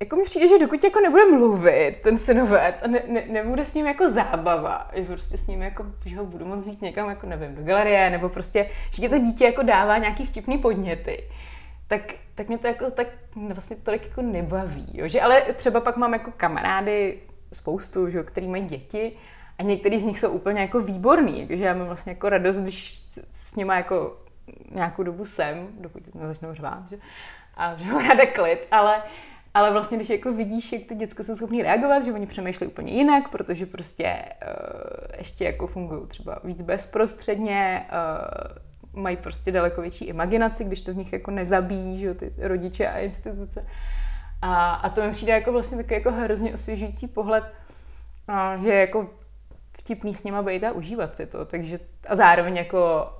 jako mi přijde, že dokud jako nebude mluvit ten synovec a ne, ne, nebude s ním jako zábava, že prostě s ním jako, že ho budu moct jít někam, jako nevím, do galerie, nebo prostě, že ti to dítě jako dává nějaký vtipný podněty, tak, tak mě to jako tak vlastně tolik jako nebaví, jo? že ale třeba pak mám jako kamarády spoustu, že, který mají děti a některý z nich jsou úplně jako výborný, takže já mám vlastně jako radost, když s nimi jako nějakou dobu jsem, dokud nezačnou řvát, že, a že mám ráda klid, ale, ale vlastně, když jako vidíš, jak ty děcka jsou schopní reagovat, že oni přemýšlejí úplně jinak, protože prostě uh, ještě jako fungují třeba víc bezprostředně, uh, mají prostě daleko větší imaginaci, když to v nich jako nezabíjí, že jo, ty rodiče a instituce. A, a to mi přijde jako vlastně takový jako hrozně osvěžující pohled, a, že jako vtipný s nima být a užívat si to. Takže a zároveň jako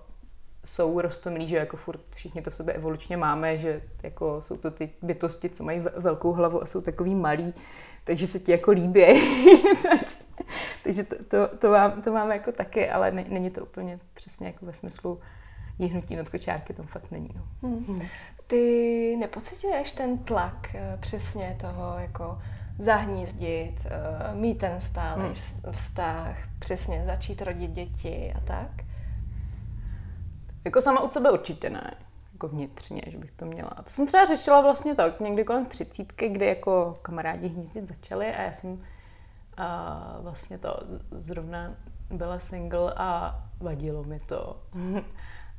jsou rostomilí, že jako furt všichni to v sobě evolučně máme, že jako jsou to ty bytosti, co mají velkou hlavu a jsou takový malí, takže se ti jako líbí. takže to, to, to, mám, to máme jako taky, ale ne, není to úplně přesně jako ve smyslu jíhnutí nad kočárky, to fakt není. No. Hmm. Ty nepocituješ ten tlak eh, přesně toho jako zahnízdit, eh, mít ten stálý hmm. vztah, přesně začít rodit děti a tak? Jako sama od sebe určitě ne. Jako vnitřně, že bych to měla. To jsem třeba řešila vlastně tak, někdy kolem třicítky, kdy jako kamarádi hnízdit začali a já jsem a vlastně to zrovna byla single a vadilo mi to.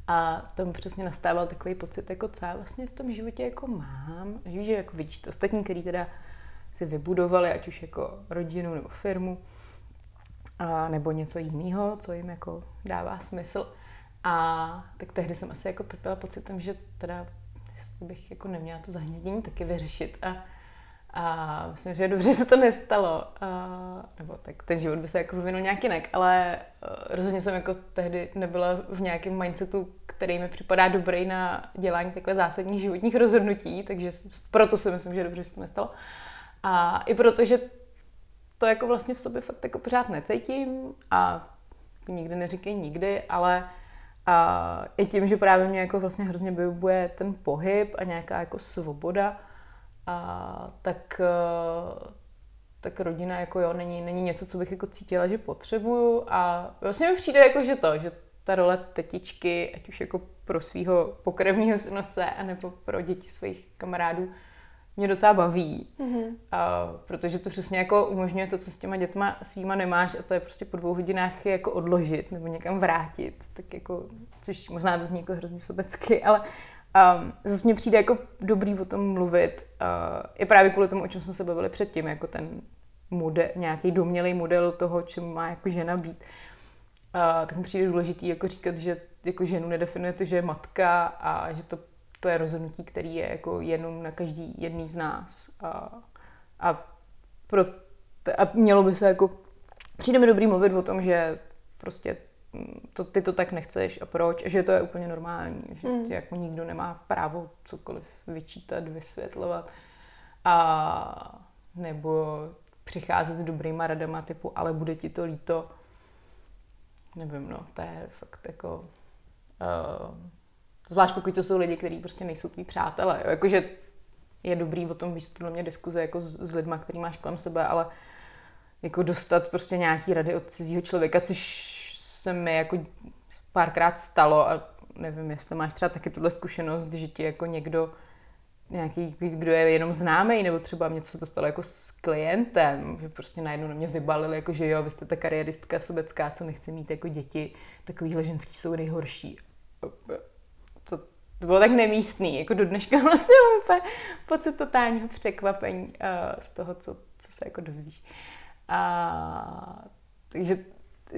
A tam přesně nastával takový pocit, jako co já vlastně v tom životě jako mám. Že jako vidíš to ostatní, který teda si vybudovali, ať už jako rodinu nebo firmu, a, nebo něco jiného, co jim jako dává smysl. A tak tehdy jsem asi jako trpěla pocitem, že teda bych jako neměla to zahnízdění taky vyřešit a, a myslím, že dobře se to nestalo. A, nebo tak ten život by se jako vyvinul nějak jinak, ale uh, rozhodně jsem jako tehdy nebyla v nějakém mindsetu, který mi připadá dobrý na dělání takhle zásadních životních rozhodnutí, takže proto si myslím, že dobře se to nestalo. A i proto, že to jako vlastně v sobě fakt jako pořád necítím a nikdy neříkej nikdy, ale A i tím, že právě mě jako vlastně hrozně vyhovuje ten pohyb a nějaká jako svoboda, a tak, eh, tak rodina jako jo, není, není něco, co bych jako cítila, že potřebuju. A vlastně mi přijde jako, že to, že ta role tetičky, ať už jako pro svého pokrevního synovce, anebo pro děti svých kamarádů, mě docela baví, mm-hmm. a, protože to přesně jako umožňuje to, co s těma dětma svýma nemáš a to je prostě po dvou hodinách je jako odložit nebo někam vrátit, tak jako, což možná to zní jako hrozně sobecky, ale um, zase mně přijde jako dobrý o tom mluvit, uh, i právě kvůli tomu, o čem jsme se bavili předtím, jako ten model, nějaký domělý model toho, čím má jako žena být. Uh, tak mi přijde důležitý jako říkat, že jako ženu nedefinuje to, že je matka a že to to je rozhodnutí, který je jako jenom na každý jedný z nás. A, a, pro, a mělo by se jako, přijde mi dobrý mluvit o tom, že prostě to, ty to tak nechceš a proč, a že to je úplně normální, že mm. jako nikdo nemá právo cokoliv vyčítat, vysvětlovat a nebo přicházet s dobrýma radama typu, ale bude ti to líto, nevím, no, to je fakt jako uh, Zvlášť pokud to jsou lidi, kteří prostě nejsou tví přátelé. Jo. Jakože je dobrý o tom víc podle mě diskuze jako s, lidma, který máš kolem sebe, ale jako dostat prostě nějaký rady od cizího člověka, což se mi jako párkrát stalo a nevím, jestli máš třeba taky tuhle zkušenost, že ti jako někdo nějaký, kdo je jenom známý, nebo třeba mě to se to stalo jako s klientem, že prostě najednou na mě vybalili, jako že jo, vy jste ta kariéristka sobecká, co nechce mít jako děti, takovýhle ženský jsou nejhorší to bylo tak nemístný, jako do dneška vlastně mám úplně pocit totálního překvapení uh, z toho, co, co se jako dozvíš. A, takže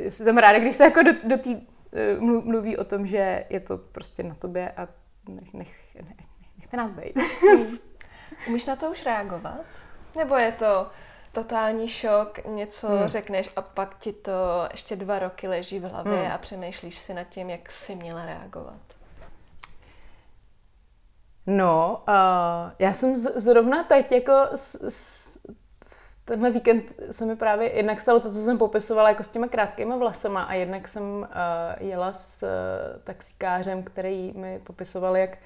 jsem ráda, když se jako do, do tý, uh, mluví o tom, že je to prostě na tobě a nech, nech, nech, nechte nás být. Umíš na to už reagovat? Nebo je to totální šok, něco hmm. řekneš a pak ti to ještě dva roky leží v hlavě hmm. a přemýšlíš si nad tím, jak jsi měla reagovat? No, uh, já jsem z, zrovna teď jako s, s, tenhle víkend se mi právě jednak stalo to, co jsem popisovala jako s těma krátkýma vlasama a jednak jsem uh, jela s uh, taxikářem, který mi popisoval, jak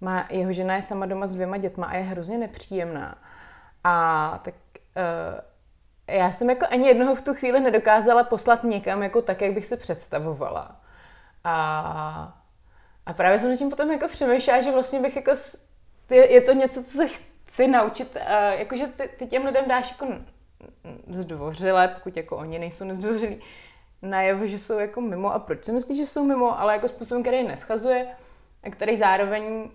má, jeho žena je sama doma s dvěma dětma a je hrozně nepříjemná. A tak uh, já jsem jako ani jednoho v tu chvíli nedokázala poslat někam jako tak, jak bych se představovala. A a právě jsem tím potom jako přemýšlela, že vlastně bych jako, je, je to něco, co se chci naučit, jakože ty, ty těm lidem dáš jako zdvořile, pokud jako oni nejsou nezdvořilí, najevo, že jsou jako mimo. A proč si myslíš, že jsou mimo, ale jako způsobem, který je neschazuje a který zároveň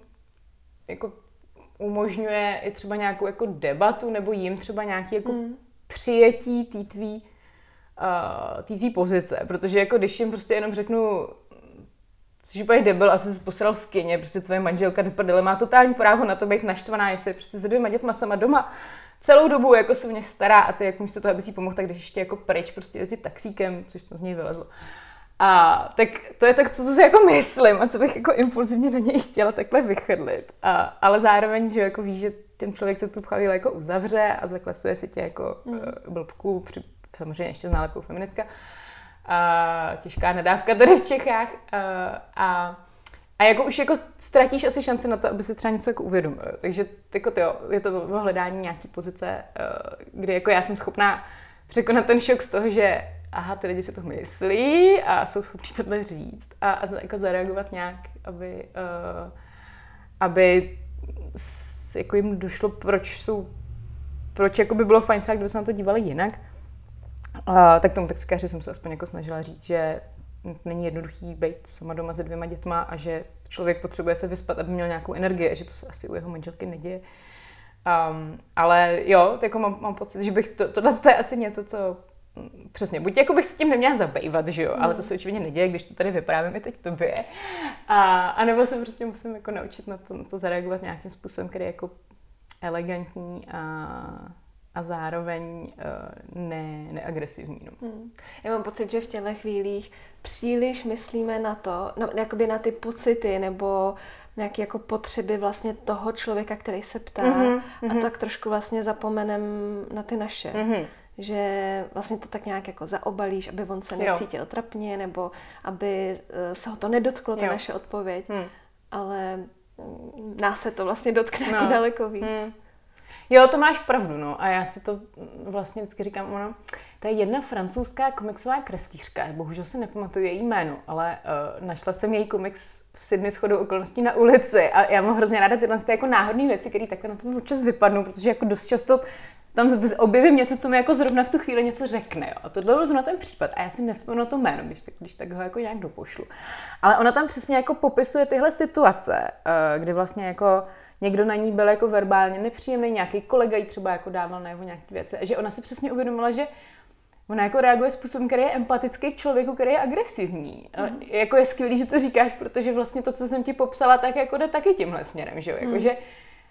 jako umožňuje i třeba nějakou jako debatu nebo jim třeba nějaký jako mm. přijetí té tvý, uh, tvý pozice, protože jako když jim prostě jenom řeknu Jsi úplně debil, asi jsi posral v kině, prostě tvoje manželka do prdele má totální právo na to být naštvaná, jestli je prostě se dvěma dětma sama doma celou dobu jako se mě stará a ty jako místo toho, aby si pomohl, tak když ještě jako pryč prostě jezdit taxíkem, což to z něj vylezlo. A tak to je tak, co si jako myslím a co bych jako impulzivně na něj chtěla takhle vychrlit. A, ale zároveň, že jako víš, že ten člověk se tu v chvíli jako uzavře a zaklesuje si tě jako mm. blbku, při, samozřejmě ještě s nálepkou feministka a těžká nadávka tady v Čechách a, a a jako už jako ztratíš asi šanci na to, aby si třeba něco jako uvědomil. Takže jako to, je to hledání nějaký pozice, kdy jako já jsem schopná překonat ten šok z toho, že aha, ty lidi si to myslí a jsou schopni tohle říct a, a jako zareagovat nějak, aby, uh, aby s, jako jim došlo, proč jsou, proč jako by bylo fajn třeba, kdyby se na to dívali jinak. A, tak tomu taxikáři jsem se aspoň jako snažila říct, že není jednoduchý být sama doma se dvěma dětma a že člověk potřebuje se vyspat, aby měl nějakou energii a že to se asi u jeho manželky neděje. Um, ale jo, jako mám, mám pocit, že bych to, tohle je asi něco, co mm, přesně, buď jako bych s tím neměla zabývat, že jo, mm. ale to se očividně neděje, když to tady vyprávím i teď tobě. A, a nebo se prostě musím jako naučit na to, na to zareagovat nějakým způsobem, který je jako elegantní a a zároveň uh, ne, neagresivní. No. Hmm. Já mám pocit, že v těchto chvílích příliš myslíme na to, na, jakoby na ty pocity nebo nějaké jako potřeby vlastně toho člověka, který se ptá mm-hmm, a tak trošku vlastně zapomenem na ty naše. Mm-hmm. že vlastně to tak nějak jako zaobalíš, aby on se necítil jo. trapně, nebo aby eh, se ho to nedotklo, ta jo. naše odpověď. Hmm. Ale mm, nás se to vlastně dotkne jako no. jako daleko víc. Hmm. Jo, to máš pravdu, no. A já si to vlastně vždycky říkám, ono, to je jedna francouzská komiksová kreslířka, bohužel si nepamatuju její jméno, ale uh, našla jsem její komiks v Sydney shodou okolností na ulici a já mám hrozně ráda tyhle ty jako náhodné věci, které takhle na tom občas vypadnou, protože jako dost často tam objevím něco, co mi jako zrovna v tu chvíli něco řekne. Jo. A tohle byl zrovna ten případ. A já si nespomenu to jméno, když tak, když tak ho jako nějak dopošlu. Ale ona tam přesně jako popisuje tyhle situace, uh, kdy vlastně jako někdo na ní byl jako verbálně nepříjemný, nějaký kolega jí třeba jako dával na jeho nějaké věci. A že ona si přesně uvědomila, že ona jako reaguje způsobem, který je empatický k člověku, který je agresivní. Mm. Jako je skvělý, že to říkáš, protože vlastně to, co jsem ti popsala, tak jako jde taky tímhle směrem, že jo? Jako, mm. že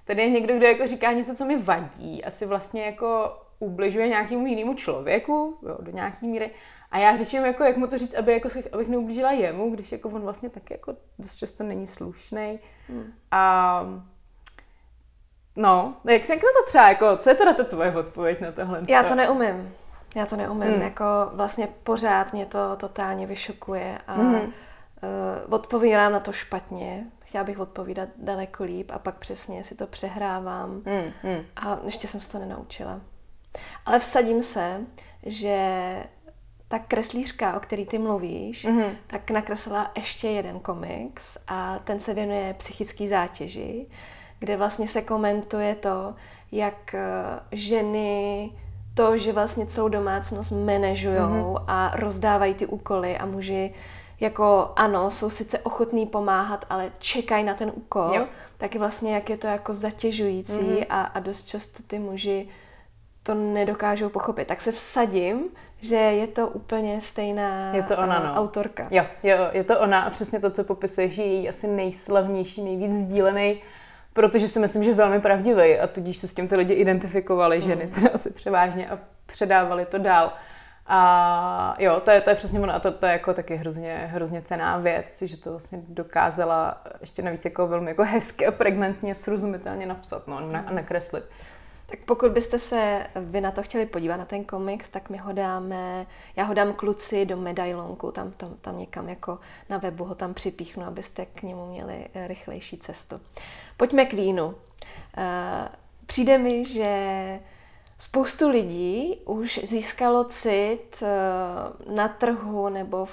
tady je někdo, kdo jako říká něco, co mi vadí, asi vlastně jako ubližuje nějakému jinému člověku, jo, do nějaké míry. A já řeším, jako, jak mu to říct, aby, jako, abych neublížila jemu, když jako on vlastně taky jako dost často není slušný. Mm. A No, jak se na to třeba, jako, co je teda ta tvoje odpověď na tohle? Já to neumím. Já to neumím. Hmm. Jako vlastně pořád mě to totálně vyšokuje a hmm. uh, odpovídám na to špatně. Chtěla bych odpovídat daleko líp a pak přesně si to přehrávám hmm. Hmm. a ještě jsem se to nenaučila. Ale vsadím se, že ta kreslířka, o který ty mluvíš, mm-hmm. tak nakreslila ještě jeden komiks a ten se věnuje psychické zátěži kde vlastně se komentuje to, jak eh, ženy to, že vlastně celou domácnost manažují mm-hmm. a rozdávají ty úkoly a muži jako ano, jsou sice ochotní pomáhat, ale čekají na ten úkol, jo. taky vlastně jak je to jako zatěžující mm-hmm. a, a dost často ty muži to nedokážou pochopit. Tak se vsadím, že je to úplně stejná je to ona, no. autorka. Jo, jo, je to ona a přesně to, co popisuješ, je její asi nejslavnější, nejvíc sdílený protože si myslím, že velmi pravdivý a tudíž se s tím ty lidi identifikovali, ženy mm. teda asi převážně a předávali to dál. A jo, to je, to je přesně ono a to, to je jako taky hrozně, hrozně cená věc, že to vlastně dokázala ještě navíc jako velmi jako hezky a pregnantně, srozumitelně napsat no, na, a nakreslit. Tak pokud byste se vy na to chtěli podívat, na ten komiks, tak my ho dáme, já ho dám kluci do medailonku, tam, tam, tam někam jako na webu ho tam připíchnu, abyste k němu měli eh, rychlejší cestu. Pojďme k vínu. Eh, přijde mi, že spoustu lidí už získalo cit eh, na trhu nebo v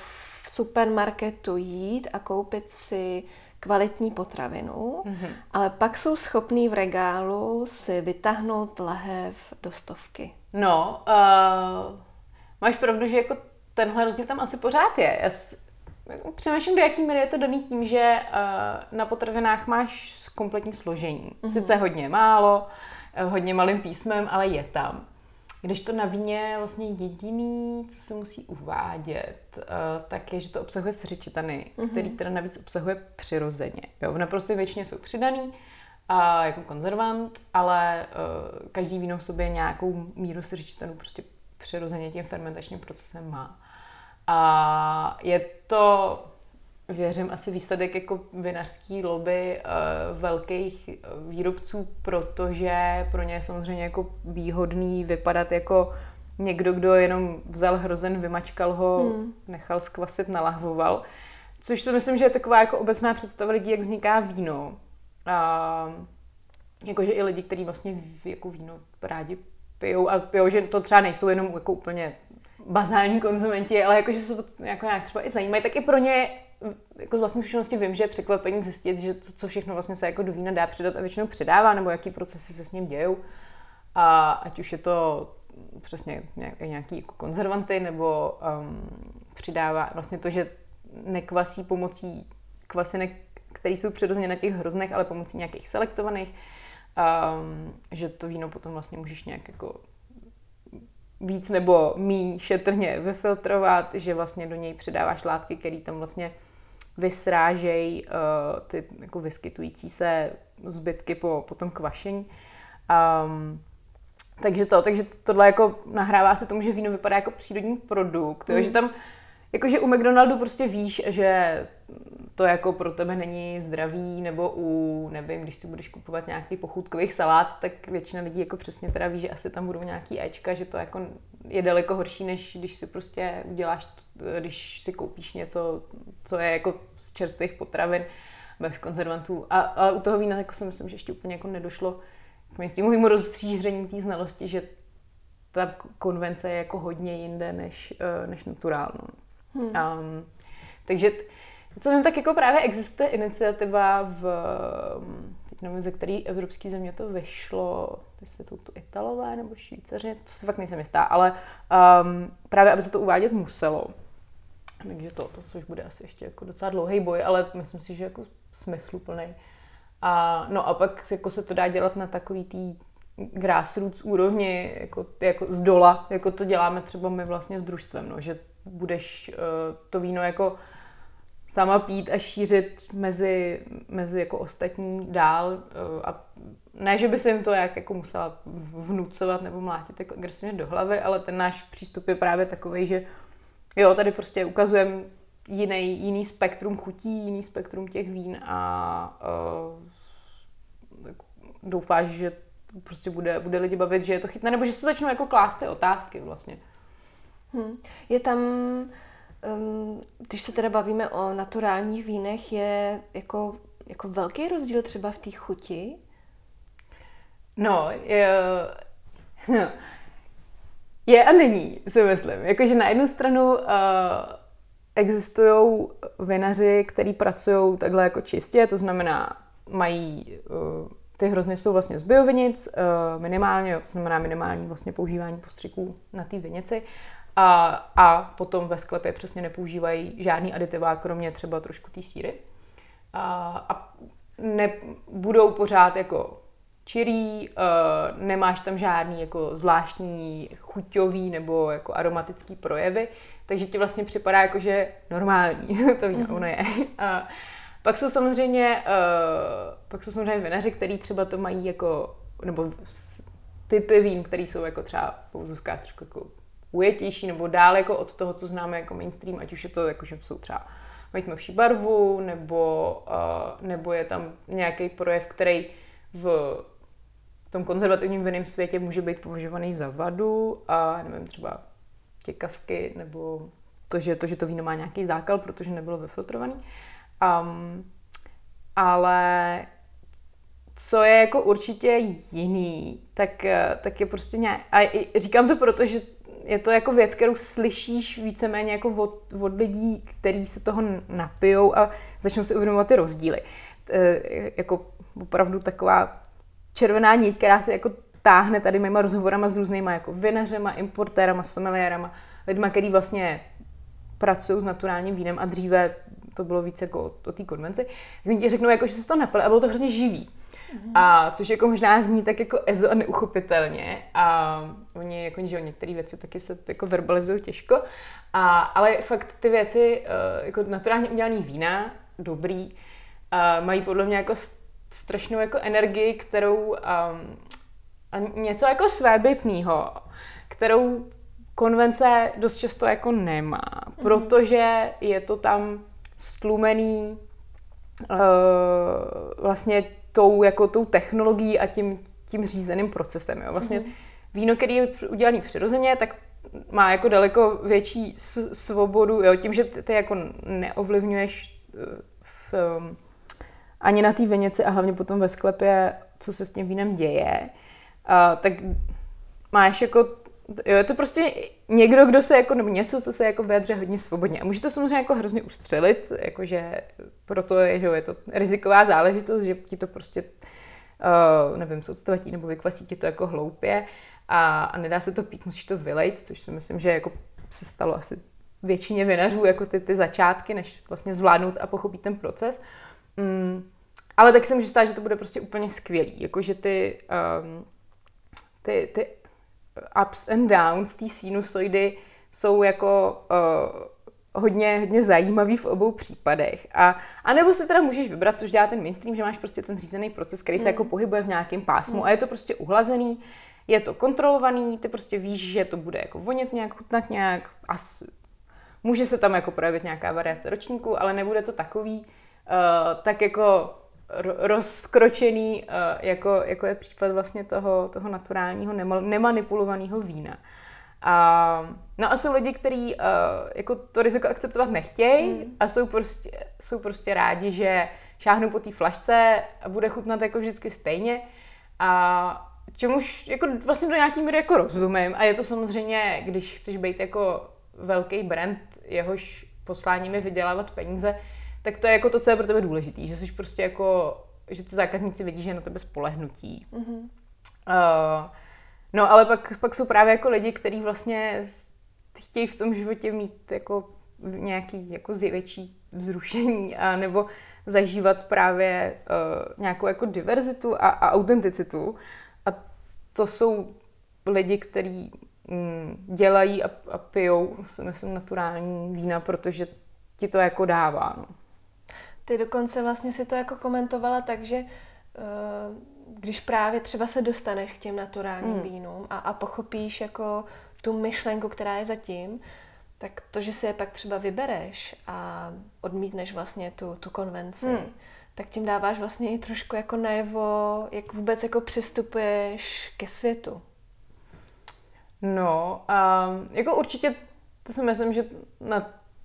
supermarketu jít a koupit si kvalitní potravinu, mm-hmm. ale pak jsou schopní v regálu si vytáhnout lahev do stovky. No, uh, máš pravdu, že jako tenhle rozdíl tam asi pořád je. Já s, jako přemýšlím, do jaký míry je to daný tím, že uh, na potravinách máš kompletní složení. Mm-hmm. Sice hodně málo, hodně malým písmem, ale je tam. Když to na víně vlastně jediný, co se musí uvádět, uh, tak je, že to obsahuje sřečitany, mm-hmm. který teda navíc obsahuje přirozeně. Jo, v naprosté většině jsou přidaný a jako konzervant, ale uh, každý víno v sobě nějakou míru sřečitanů prostě přirozeně tím fermentačním procesem má. A je to věřím, asi výsledek jako vinařský lobby uh, velkých eh, výrobců, protože pro ně je samozřejmě jako výhodný vypadat jako někdo, kdo jenom vzal hrozen, vymačkal ho, hmm. nechal skvasit, nalahvoval. Což si myslím, že je taková jako obecná představa lidí, jak vzniká víno. A jakože i lidi, kteří vlastně jako víno rádi pijou a pijou, že to třeba nejsou jenom jako úplně bazální konzumenti, ale jakože se jako nějak třeba i zajímají, tak i pro ně jako z vlastní zkušenosti vím, že je překvapení zjistit, že to, co všechno vlastně se jako do vína dá přidat a většinou přidává, nebo jaký procesy se s ním dějou. A ať už je to přesně nějaký jako konzervanty, nebo um, přidává vlastně to, že nekvasí pomocí kvasinek, které jsou přirozeně na těch hroznech, ale pomocí nějakých selektovaných, um, že to víno potom vlastně můžeš nějak jako víc nebo mí šetrně vyfiltrovat, že vlastně do něj přidáváš látky, které tam vlastně vysrážejí uh, ty jako vyskytující se zbytky po, po tom kvašení. Um, takže to, takže tohle jako nahrává se tomu, že víno vypadá jako přírodní produkt, mm. jo, že tam Jakože u McDonaldu prostě víš, že to jako pro tebe není zdravý, nebo u, nevím, když si budeš kupovat nějaký pochůdkových salát, tak většina lidí jako přesně teda ví, že asi tam budou nějaký Ečka, že to jako je daleko horší, než když si prostě uděláš, když si koupíš něco, co je jako z čerstvých potravin, bez konzervantů. A, a u toho vína jako si myslím, že ještě úplně jako nedošlo k mainstreamovému rozstřížení té znalosti, že ta konvence je jako hodně jinde než, eh, než naturálnou. Hmm. Um, takže co vím, tak jako právě existuje iniciativa v, teď nevím, ze který evropský země to vyšlo, jestli jsou to Italové nebo Švýcaři, to se fakt nejsem jistá, ale um, právě, aby se to uvádět muselo. Takže to, to což bude asi ještě jako docela dlouhý boj, ale myslím si, že jako smysluplný. A, no a pak jako se to dá dělat na takový tý grassroots úrovni, jako, jako z dola, jako to děláme třeba my vlastně s družstvem, no, že budeš uh, to víno jako sama pít a šířit mezi, mezi jako ostatní dál uh, a ne, že by se jim to jak jako musela vnucovat nebo mlátit jako agresivně do hlavy, ale ten náš přístup je právě takový, že jo, tady prostě ukazujeme jiný, jiný spektrum chutí, jiný spektrum těch vín a uh, doufáš, že prostě bude, bude lidi bavit, že je to chytné, nebo že se začnou jako klást ty otázky vlastně. Hmm. Je tam, um, když se teda bavíme o naturálních vínech, je jako, jako velký rozdíl třeba v té chuti? No, je, no, je a není, si myslím. Jakože na jednu stranu uh, existují vinaři, kteří pracují takhle jako čistě, to znamená, mají uh, ty hrozny jsou vlastně z biovinic, uh, minimálně, to znamená minimální vlastně používání postřiků na té vinici. A, a potom ve sklepě přesně nepoužívají žádný aditiva, kromě třeba trošku té síry. A, a ne, budou pořád jako čirý, uh, nemáš tam žádný jako zvláštní chuťový nebo jako aromatický projevy, takže ti vlastně připadá jako, že normální to víno, mm-hmm. ono je. Uh, pak jsou samozřejmě, uh, pak jsou samozřejmě vinaři, který třeba to mají jako, nebo typy vín, které jsou jako třeba v pouzovkách trošku jako ujetější, nebo dál jako od toho, co známe jako mainstream, ať už je to jako, že jsou třeba mají tmavší barvu, nebo, uh, nebo je tam nějaký projev, který v tom konzervativním vinném světě může být považovaný za vadu a nevím, třeba těkavky, nebo to, že to, že to víno má nějaký zákal, protože nebylo vyfiltrovaný. Um, ale co je jako určitě jiný, tak, tak je prostě nějak... A říkám to proto, že je to jako věc, kterou slyšíš víceméně jako od, od lidí, kteří se toho napijou a začnou si uvědomovat ty rozdíly. E, jako opravdu taková červená nit, která se jako táhne tady mýma rozhovorama s různýma jako vinařema, importérama, someliérama, lidma, který vlastně pracují s naturálním vínem a dříve to bylo víc jako o té konvenci, tak oni ti řeknou, jako, že se to napili a bylo to hrozně živý. Mm-hmm. A což jako možná zní tak jako ezo a neuchopitelně. A oni jako, že některé věci taky se jako verbalizují těžko. A, ale fakt ty věci, uh, jako naturálně udělaný vína, dobrý, uh, mají podle mě jako strašnou jako energii, kterou um, a něco jako svébytného, kterou konvence dost často jako nemá, mm-hmm. protože je to tam stlumený uh, vlastně tou, jako tou technologií a tím, tím řízeným procesem. Jo. Vlastně mm-hmm. víno, který je udělaný přirozeně, tak má jako daleko větší svobodu, jo, tím, že ty, ty jako neovlivňuješ eh, v, um, ani na té vinici a hlavně potom ve sklepě, co se s tím vínem děje, uh, tak máš jako Jo, je to prostě někdo, kdo se jako, nebo něco, co se jako vyjadře hodně svobodně. A může to samozřejmě jako hrozně ustřelit, jakože proto je, že je to riziková záležitost, že ti to prostě, uh, nevím, soctvatí nebo vykvasí ti to jako hloupě a, a nedá se to pít, musíš to vylejt, což si myslím, že jako se stalo asi většině vinařů, jako ty, ty začátky, než vlastně zvládnout a pochopit ten proces. Mm, ale tak se může stát, že to bude prostě úplně skvělý, jakože ty, um, ty, ty ups and downs té sinusoidy jsou jako uh, hodně, hodně zajímavý v obou případech. A, a nebo si teda můžeš vybrat, což dělá ten mainstream, že máš prostě ten řízený proces, který se mm. jako pohybuje v nějakém pásmu mm. a je to prostě uhlazený, je to kontrolovaný, ty prostě víš, že to bude jako vonět nějak, chutnat nějak a Může se tam jako projevit nějaká variace ročníku, ale nebude to takový, uh, tak jako rozkročený, uh, jako, jako je případ vlastně toho, toho naturálního, nemanipulovaného vína. A, no a jsou lidi, kteří uh, jako to riziko akceptovat nechtějí mm. a jsou prostě, jsou prostě rádi, že šáhnou po té flašce a bude chutnat jako vždycky stejně. A čemuž jako vlastně do nějaký míry jako rozumím a je to samozřejmě, když chceš být jako velký brand, jehož posláním je vydělávat peníze, tak to je jako to, co je pro tebe důležitý, že jsi prostě jako, že ty zákazníci vidí, že je na tebe spolehnutí. Mm-hmm. Uh, no ale pak, pak jsou právě jako lidi, kteří vlastně chtějí v tom životě mít jako nějaký jako větší vzrušení a nebo zažívat právě uh, nějakou jako diverzitu a, a autenticitu. A to jsou lidi, kteří mm, dělají a, a pijou, myslím, naturální vína, protože ti to jako dává. No. Ty dokonce vlastně si to jako komentovala tak, že uh, když právě třeba se dostaneš k těm naturálním hmm. vínům a, a pochopíš jako tu myšlenku, která je zatím, tak to, že si je pak třeba vybereš a odmítneš vlastně tu, tu konvenci, hmm. tak tím dáváš vlastně i trošku jako najevo, jak vůbec jako přistupuješ ke světu. No, um, jako určitě to si myslím, že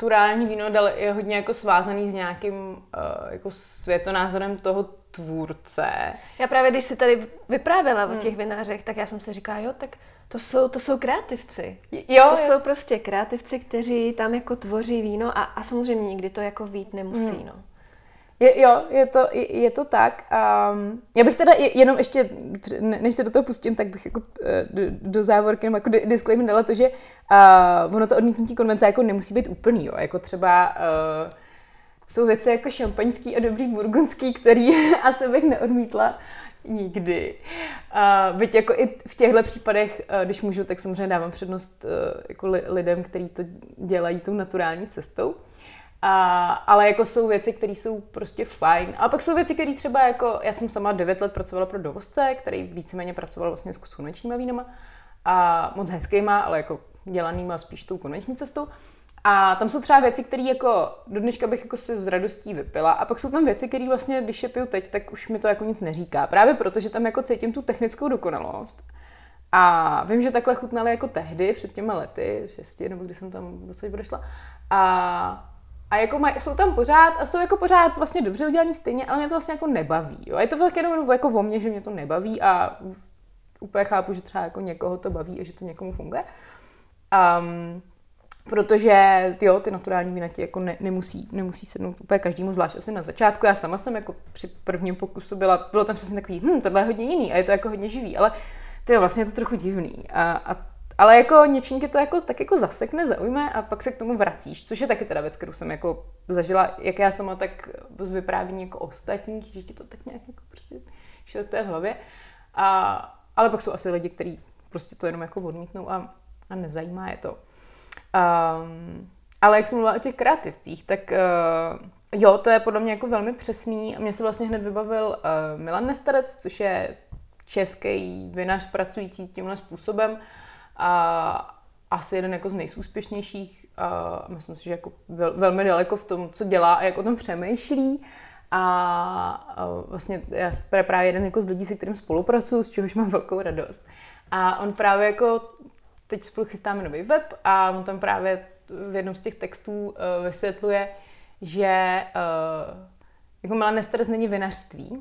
naturální víno je hodně jako svázaný s nějakým uh, jako světonázorem toho tvůrce. Já právě, když si tady vyprávěla hmm. o těch vinářech, tak já jsem si říkala, jo, tak to jsou, to jsou kreativci. Jo, to jo. jsou prostě kreativci, kteří tam jako tvoří víno a, a samozřejmě nikdy to jako vít nemusí, hmm. no. Je, jo, je to, je, je to tak. Um, já bych teda jenom ještě, než se do toho pustím, tak bych jako eh, do, do závorky nebo jako disclaimer dala to, že uh, ono to odmítnutí konvence jako nemusí být úplný, jo. Jako třeba uh, jsou věci jako šampaňský a dobrý burgundský, který asi bych neodmítla nikdy. Uh, byť jako i v těchto případech, uh, když můžu, tak samozřejmě dávám přednost uh, jako li, lidem, kteří to dělají tou naturální cestou. A, ale jako jsou věci, které jsou prostě fajn. A pak jsou věci, které třeba jako, já jsem sama 9 let pracovala pro dovozce, který víceméně pracoval vlastně s konvenčníma vínama a moc hezkýma, ale jako dělanýma spíš tou konvenční cestou. A tam jsou třeba věci, které jako do dneška bych jako si s radostí vypila. A pak jsou tam věci, které vlastně, když je piju teď, tak už mi to jako nic neříká. Právě proto, že tam jako cítím tu technickou dokonalost. A vím, že takhle chutnali jako tehdy, před těma lety, šesti, nebo kdy jsem tam docela prošla. A a jako maj, jsou tam pořád a jsou jako pořád vlastně dobře udělaný stejně, ale mě to vlastně jako nebaví. Jo. Je to vlastně jenom jako o mně, že mě to nebaví a úplně chápu, že třeba jako někoho to baví a že to někomu funguje. Um, protože jo, ty naturální vína ti jako ne, nemusí, nemusí sednout úplně každému, zvlášť asi na začátku. Já sama jsem jako při prvním pokusu byla, bylo tam přesně takový, hm, tohle je hodně jiný a je to jako hodně živý, ale to je vlastně to trochu divný. A, a ale jako něčím tě to jako, tak jako zasekne, zaujme a pak se k tomu vracíš, což je taky teda věc, kterou jsem jako zažila, jak já sama, tak z vyprávění jako ostatních, že ti to tak nějak jako prostě šeltuje v hlavě. A, ale pak jsou asi lidi, kteří prostě to jenom jako odmítnou a, a nezajímá je to. Um, ale jak jsem mluvila o těch kreativcích, tak uh, jo, to je podle mě jako velmi přesný. Mě se vlastně hned vybavil uh, Milan Nestarec, což je český vinař pracující tímhle způsobem a asi jeden jako z nejúspěšnějších a myslím si, že jako vel, velmi daleko v tom, co dělá a jak o tom přemýšlí. A, a vlastně já jsem právě jeden jako z lidí, se kterým spolupracuju, z čehož mám velkou radost. A on právě jako, teď spolu chystáme nový web a on tam právě v jednom z těch textů uh, vysvětluje, že uh, jako Milan Nesteres není vinařství, uh,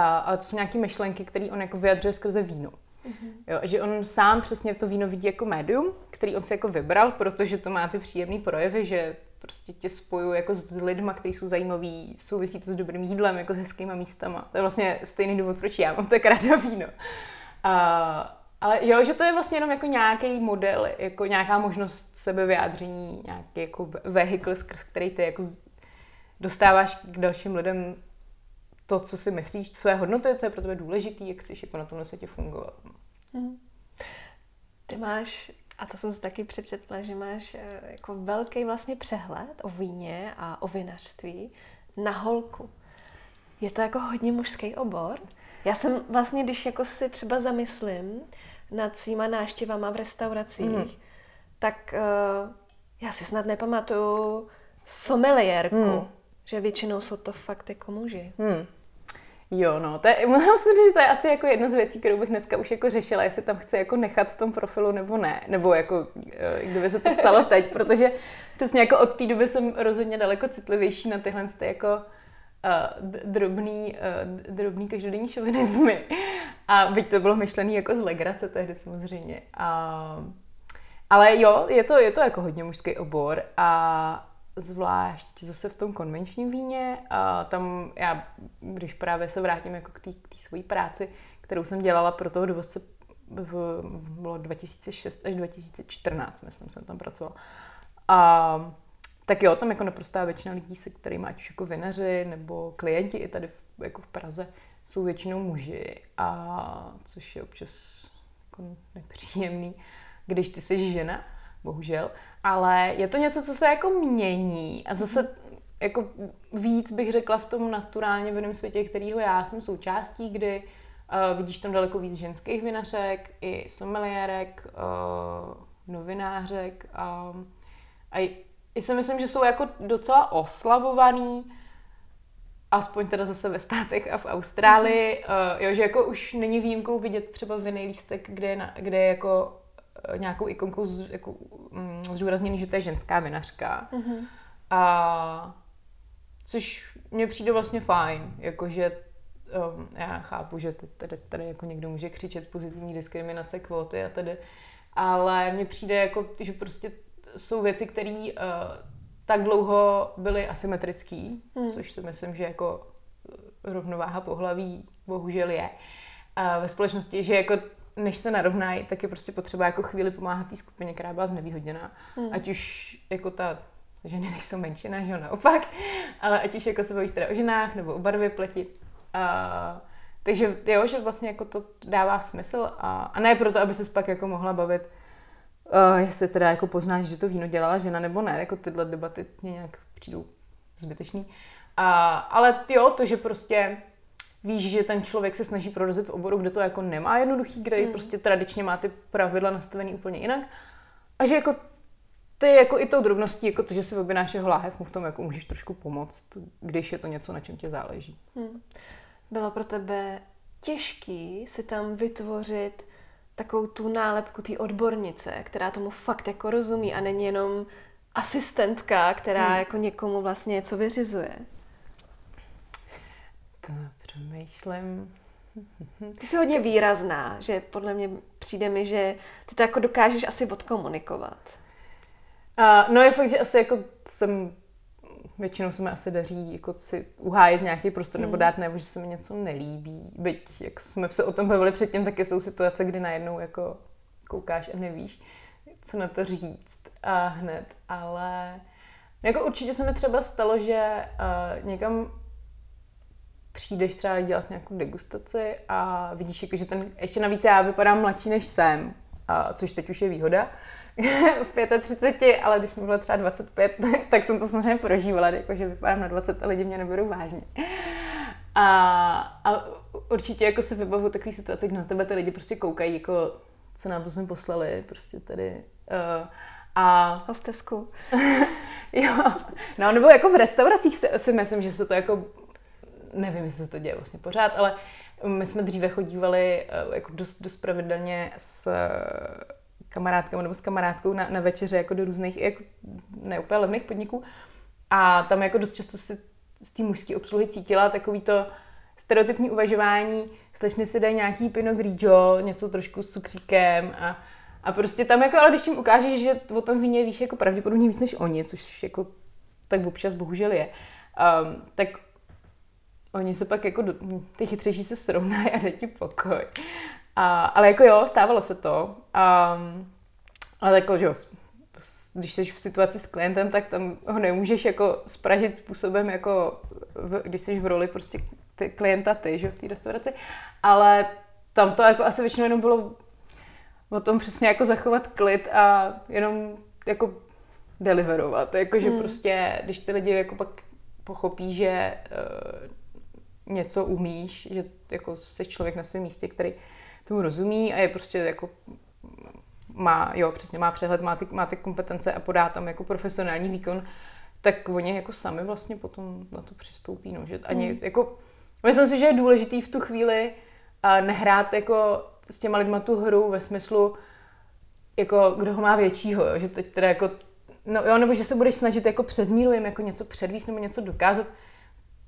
ale to jsou nějaké myšlenky, které on jako vyjadřuje skrze víno. Mm-hmm. Jo, že on sám přesně to víno vidí jako médium, který on si jako vybral, protože to má ty příjemné projevy, že prostě tě spojuje jako s lidma, kteří jsou zajímaví, souvisí to s dobrým jídlem, jako s hezkýma místama. To je vlastně stejný důvod, proč já mám tak ráda víno. A, ale jo, že to je vlastně jenom jako nějaký model, jako nějaká možnost sebevyjádření, nějaký jako vehikl, skrz který ty jako dostáváš k dalším lidem to, co si myslíš, co je hodnoty, co je pro tebe důležité, jak chceš jako na tomhle světě fungovat. Hmm. Ty máš, a to jsem si taky přečetla, že máš eh, jako velký vlastně přehled o víně a o vinařství na holku. Je to jako hodně mužský obor. Já jsem vlastně, když jako si třeba zamyslím nad svýma náštěvama v restauracích, mm. tak uh, Já si snad nepamatuju someliérku, Hmm. že většinou jsou to fakt jako muži. Hmm. Jo, no, to je, musím říct, že to je asi jako jedna z věcí, kterou bych dneska už jako řešila, jestli tam chci jako nechat v tom profilu nebo ne, nebo jako, eh, kdyby se to psalo teď, protože přesně jako od té doby jsem rozhodně daleko citlivější na tyhle ty jako uh, drobný, uh, drobný každodenní šovinizmy. A byť to bylo myšlený jako z legrace tehdy samozřejmě. A, ale jo, je to, je to jako hodně mužský obor a zvlášť zase v tom konvenčním víně. A tam já, když právě se vrátím jako k té svojí práci, kterou jsem dělala pro toho dovozce, v, bylo 2006 až 2014, myslím, jsem tam pracovala. A tak jo, tam jako naprostá většina lidí, se kterými ať už jako vinaři nebo klienti i tady v, jako v Praze, jsou většinou muži, a což je občas jako nepříjemný, když ty jsi žena, bohužel. Ale je to něco, co se jako mění a zase jako víc bych řekla v tom naturálně vinném světě, kterýho já jsem součástí, kdy uh, vidíš tam daleko víc ženských vinařek, i someliérek, uh, novinářek a, a i si myslím, že jsou jako docela oslavovaný, aspoň teda zase ve státech a v Austrálii, mm-hmm. uh, jo, že jako už není výjimkou vidět třeba vinný lístek, kde je, na, kde je jako nějakou ikonkou z, jako, um, zdůrazněný, že to je ženská vinařka. Mm-hmm. A což mně přijde vlastně fajn, jakože um, já chápu, že tady, tady jako někdo může křičet pozitivní diskriminace, kvóty a tady, ale mně přijde jako, že prostě jsou věci, které uh, tak dlouho byly asymetrický, hmm. což si myslím, že jako rovnováha pohlaví bohužel je. A ve společnosti, že jako než se narovnají, tak je prostě potřeba jako chvíli pomáhat té skupině, která byla znevýhodněná. Hmm. Ať už jako ta ženy nejsou menšina, že naopak, ale ať už jako se bavíš teda o ženách nebo o barvě pleti. A, takže jo, že vlastně jako to dává smysl a, a ne proto, aby se pak jako mohla bavit Uh, jestli teda jako poznáš, že to víno dělala žena nebo ne, jako tyhle debaty mě nějak přijdou zbytečný. Uh, ale jo, to, že prostě víš, že ten člověk se snaží prorazit v oboru, kde to jako nemá jednoduchý, kde mm. prostě tradičně má ty pravidla nastavený úplně jinak. A že jako ty jako i tou drobností, jako to, že si objednáš jeho láhev, mu v tom jako můžeš trošku pomoct, když je to něco, na čem tě záleží. Hmm. Bylo pro tebe těžký si tam vytvořit takovou tu nálepku té odbornice, která tomu fakt jako rozumí a není jenom asistentka, která hmm. jako někomu vlastně něco vyřizuje. To přemýšlím. Ty jsi hodně výrazná, že podle mě přijde mi, že ty to jako dokážeš asi odkomunikovat. Uh, no je fakt, že asi jako jsem většinou se mi asi daří jako si uhájit nějaký prostor nebo hmm. dát nebo že se mi něco nelíbí. Byť, jak jsme se o tom bavili předtím, tak jsou situace, kdy najednou jako koukáš a nevíš, co na to říct a hned. Ale jako určitě se mi třeba stalo, že uh, někam přijdeš třeba dělat nějakou degustaci a vidíš, jako, že ten, ještě navíc já vypadám mladší než jsem, a, což teď už je výhoda, v 35, ale když mi bylo třeba 25, tak jsem to samozřejmě prožívala, jakože vypadám na 20 a lidi mě neberou vážně. A, a určitě jako se vybavu takový situace, kdy na tebe ty lidi prostě koukají, jako co nám to jsme poslali, prostě tady. Uh, a... Hostesku. jo. No, nebo jako v restauracích si, si myslím, že se to jako, nevím, jestli se to děje vlastně pořád, ale my jsme dříve chodívali uh, jako dost, dost pravidelně s kamarádkou nebo s kamarádkou na, na večeře jako do různých, jako neúplně levných podniků. A tam jako dost často si z té mužské obsluhy cítila takový to stereotypní uvažování, slečny si dají nějaký Pinot Grigio, něco trošku s cukříkem a, a prostě tam jako, ale když jim ukážeš, že o tom víně víš jako pravděpodobně víc než oni, což jako tak občas bohužel je, um, tak oni se pak jako, do, ty chytřejší se srovnají a dají ti pokoj. A, ale jako jo, stávalo se to. A, ale jako, že jo, když jsi v situaci s klientem, tak tam ho nemůžeš jako spražit způsobem, jako v, když jsi v roli prostě ty, klienta ty, že v té restauraci. Ale tam to jako asi většinou jenom bylo o tom přesně jako zachovat klid a jenom jako deliverovat. Jakože hmm. prostě, když ty lidi jako pak pochopí, že uh, něco umíš, že jako jsi člověk na svém místě, který tomu rozumí a je prostě jako má, jo, přesně má přehled, má ty, má ty kompetence a podá tam jako profesionální výkon, tak oni jako sami vlastně potom na to přistoupí, no, že ani mm. jako, myslím si, že je důležitý v tu chvíli a nehrát jako s těma lidma tu hru ve smyslu, jako kdo ho má většího, jo? že teď teda jako, no jo, nebo že se budeš snažit jako přes míru jim jako něco předvíst nebo něco dokázat,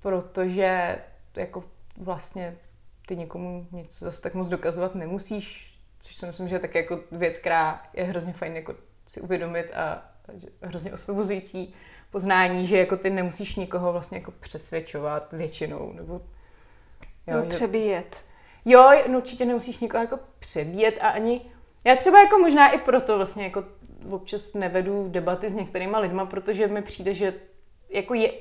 protože jako vlastně ty někomu nic zase tak moc dokazovat nemusíš, což si myslím, že je tak jako věc, která je hrozně fajn jako si uvědomit a hrozně osvobozující poznání, že jako ty nemusíš nikoho vlastně jako přesvědčovat většinou, nebo jo, no, přebíjet. Jo, no určitě nemusíš nikoho jako přebíjet a ani, já třeba jako možná i proto vlastně jako občas nevedu debaty s některýma lidma, protože mi přijde, že jako je,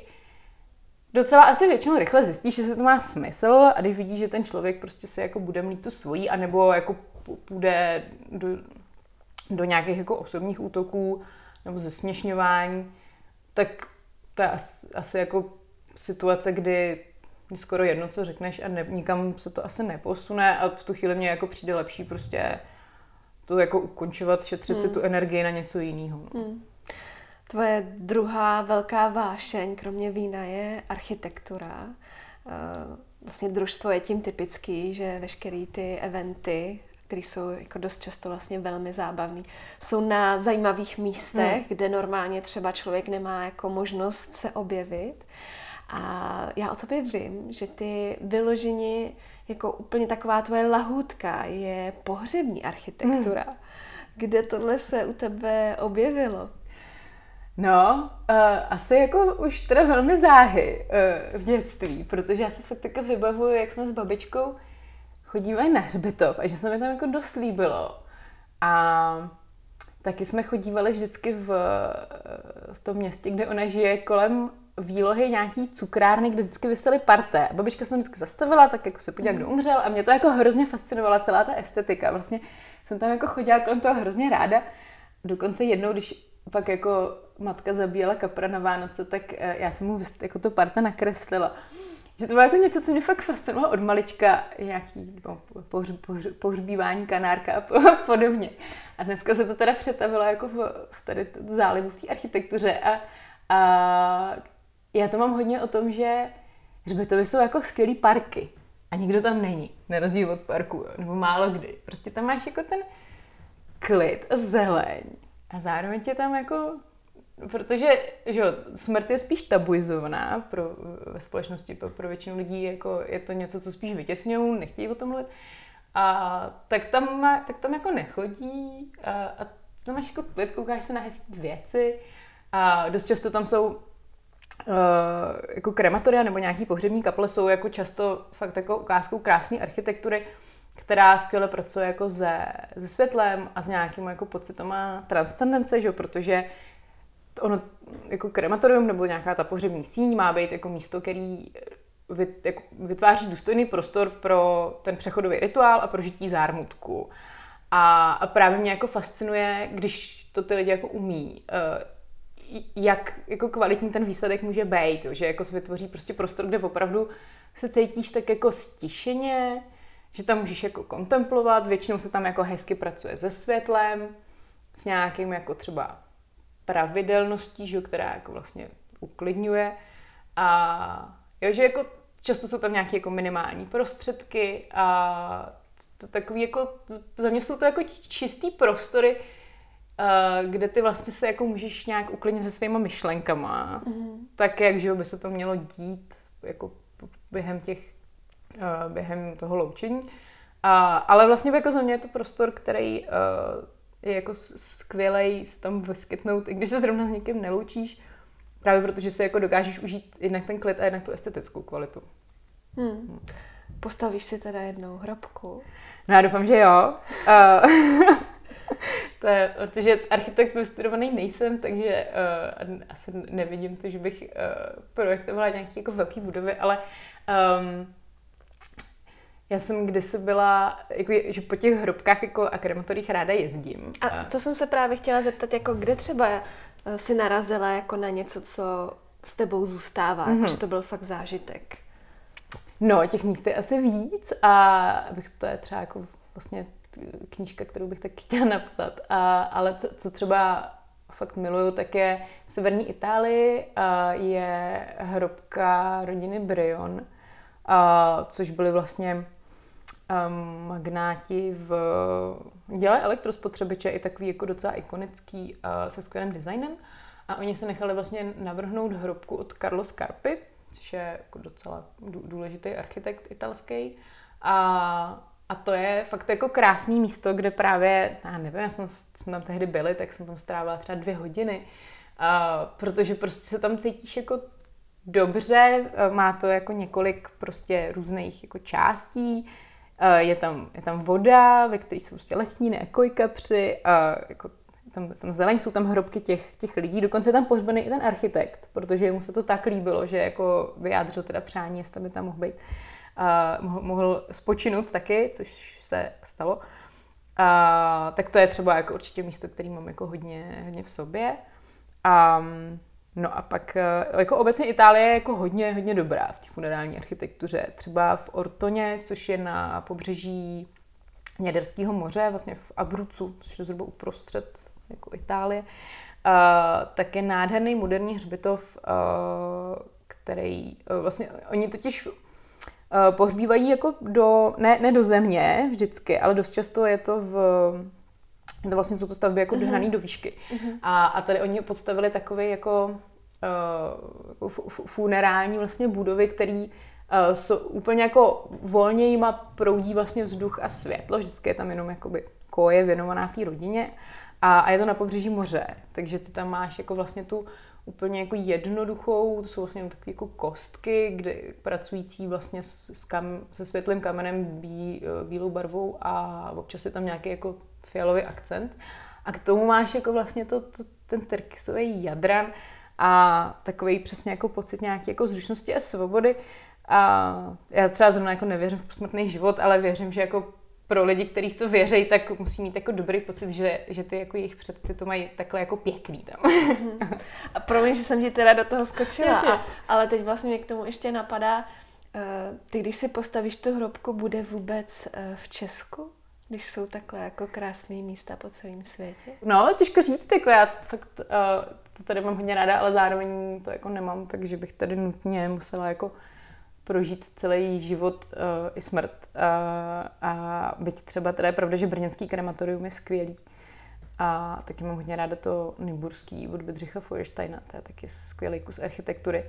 docela asi většinou rychle zjistíš, že se to má smysl a když vidíš, že ten člověk prostě se jako bude mít tu svojí, anebo jako půjde do, do nějakých jako osobních útoků nebo zesměšňování, tak to je asi, asi jako situace, kdy skoro jedno, co řekneš a ne, nikam se to asi neposune a v tu chvíli mě jako přijde lepší prostě to jako ukončovat, šetřit hmm. si tu energii na něco jiného. No. Hmm. Tvoje druhá velká vášeň, kromě vína, je architektura. Eh, vlastně družstvo je tím typický, že veškeré ty eventy, které jsou jako dost často vlastně velmi zábavné, jsou na zajímavých místech, hmm. kde normálně třeba člověk nemá jako možnost se objevit. A já o tobě vím, že ty vyloženi jako úplně taková tvoje lahůdka je pohřební architektura. Hmm. Kde tohle se u tebe objevilo? No, uh, asi jako už teda velmi záhy uh, v dětství, protože já si fakt také vybavuju, jak jsme s babičkou chodívali na hřbitov a že se mi tam jako dost líbilo. A taky jsme chodívali vždycky v, v tom městě, kde ona žije, kolem výlohy nějaký cukrárny, kde vždycky vysely parté. Babička se vždycky zastavila, tak jako se podívala, kdo umřel a mě to jako hrozně fascinovala celá ta estetika. Vlastně jsem tam jako chodila kolem toho hrozně ráda. Dokonce jednou, když pak jako matka zabíjela kapra na Vánoce, tak eh, já jsem mu jako to parta nakreslila. Že to bylo jako něco, co mě fakt fascinovalo od malička, nějaký no, pohř, pohř, pohřbívání kanárka a podobně. A dneska se to teda přetavilo jako v, v tady zálivu v té architektuře a, a já to mám hodně o tom, že hřbitovy jsou jako skvělý parky a nikdo tam není, na rozdíl od parku, nebo málo kdy. Prostě tam máš jako ten klid a zeleň a zároveň tě tam jako protože že jo, smrt je spíš tabuizovaná pro, ve společnosti, pro, pro většinu lidí jako je to něco, co spíš vytěsňují, nechtějí o tom mluvit. A tak tam, tak tam jako nechodí a, a tam máš jako klid, koukáš se na hezké věci a dost často tam jsou uh, jako krematoria nebo nějaký pohřební kaple jsou jako často fakt jako ukázkou krásné architektury, která skvěle pracuje jako se, se světlem a s nějakým jako pocitama transcendence, že? protože ono jako krematorium nebo nějaká ta pohřební síň má být jako místo, který jako vytváří důstojný prostor pro ten přechodový rituál a prožití zármutku. A, a právě mě jako fascinuje, když to ty lidi jako umí, uh, jak jako kvalitní ten výsledek může být, že jako se vytvoří prostě prostor, kde opravdu se cítíš tak jako stišeně, že tam můžeš jako kontemplovat, většinou se tam jako hezky pracuje se světlem, s nějakým jako třeba pravidelností, že, která jako vlastně uklidňuje a jo, že jako často jsou tam nějaké jako minimální prostředky a to takový jako, za mě jsou to jako čistý prostory, kde ty vlastně se jako můžeš nějak uklidnit se svýma myšlenkama, mm-hmm. tak jak, že by se to mělo dít jako během těch, během toho loučení. A, ale vlastně jako za mě je to prostor, který je jako skvělej se tam vyskytnout, i když se zrovna s někým neloučíš, právě protože si jako dokážeš užít jednak ten klid a jednak tu estetickou kvalitu. Hmm. Hmm. Postavíš si teda jednou hrobku? No já doufám, že jo. Uh, to je, protože architekt studovaný nejsem, takže uh, asi nevidím to, že bych uh, projektovala nějaké jako velké budovy, ale um, já jsem kdysi byla, jako, že po těch hrobkách jako a krematorích ráda jezdím. A to jsem se právě chtěla zeptat, jako kde třeba eh, si narazila jako na něco, co s tebou zůstává, mm-hmm. že to byl fakt zážitek. No, těch míst je asi víc a abych to je třeba jako vlastně knížka, kterou bych tak chtěla napsat. A, ale co, co třeba fakt miluju, tak je v severní Itálii a je hrobka rodiny Brion, a, což byly vlastně um, magnáti v děle elektrospotřebiče, i takový jako docela ikonický uh, se skvělým designem. A oni se nechali vlastně navrhnout hrobku od Carlo Scarpi, což je jako docela důležitý architekt italský. A, a to je fakt jako krásný místo, kde právě, já nevím, já jsem, jsme tam tehdy byli, tak jsem tam strávila třeba dvě hodiny, a, protože prostě se tam cítíš jako dobře, má to jako několik prostě různých jako částí, je tam, je tam voda, ve které jsou prostě letní ekojkapři a jako tam, tam zeleň, jsou tam hrobky těch, těch lidí, dokonce je tam pohřbený i ten architekt, protože mu se to tak líbilo, že jako vyjádřil teda přání, jestli by tam mohl být, uh, mohl, mohl spočinout taky, což se stalo. A, tak to je třeba jako určitě místo, který mám jako hodně, hodně v sobě. A, no a pak e, jako obecně Itálie je jako hodně, hodně dobrá v té funerální architektuře. Třeba v Ortoně, což je na pobřeží Něderského moře, vlastně v Abruzzu, což je zhruba uprostřed jako Itálie, uh, tak je nádherný moderní hřbitov, uh, který uh, vlastně, oni totiž pohřbívají jako do, ne, ne do země vždycky, ale dost často je to v to vlastně jsou to stavby jako uh-huh. do výšky. Uh-huh. A, a tady oni podstavili takové jako uh, funerální vlastně budovy, který uh, jsou úplně jako volně jima proudí vlastně vzduch a světlo. Vždycky je tam jenom jakoby koje věnovaná té rodině. A, a je to na pobřeží moře, takže ty tam máš jako vlastně tu úplně jako jednoduchou, to jsou vlastně takové jako kostky, kde pracující vlastně s, s kam, se světlým kamenem bí, bílou barvou a občas je tam nějaký jako fialový akcent. A k tomu máš jako vlastně to, to, ten terkisový jadran a takový přesně jako pocit nějaké jako zručnosti a svobody. A já třeba zrovna jako nevěřím v posmrtný život, ale věřím, že jako pro lidi, kteří to věří, tak musí mít jako dobrý pocit, že, že ty jako jejich předci to mají takhle jako pěkný tam. Mhm. a promiň, že jsem ti teda do toho skočila, a, ale teď vlastně mě k tomu ještě napadá, uh, ty když si postavíš tu hrobku, bude vůbec uh, v Česku? Když jsou takhle jako krásné místa po celém světě? No, těžko říct, jako já fakt uh, to tady mám hodně ráda, ale zároveň to jako nemám, takže bych tady nutně musela jako prožít celý život uh, i smrt. Uh, a byť třeba teda je pravda, že brněnský krematorium je skvělý. A taky mám hodně ráda to Nymburský od Bedřicha Feuersteina, to je taky skvělý kus architektury.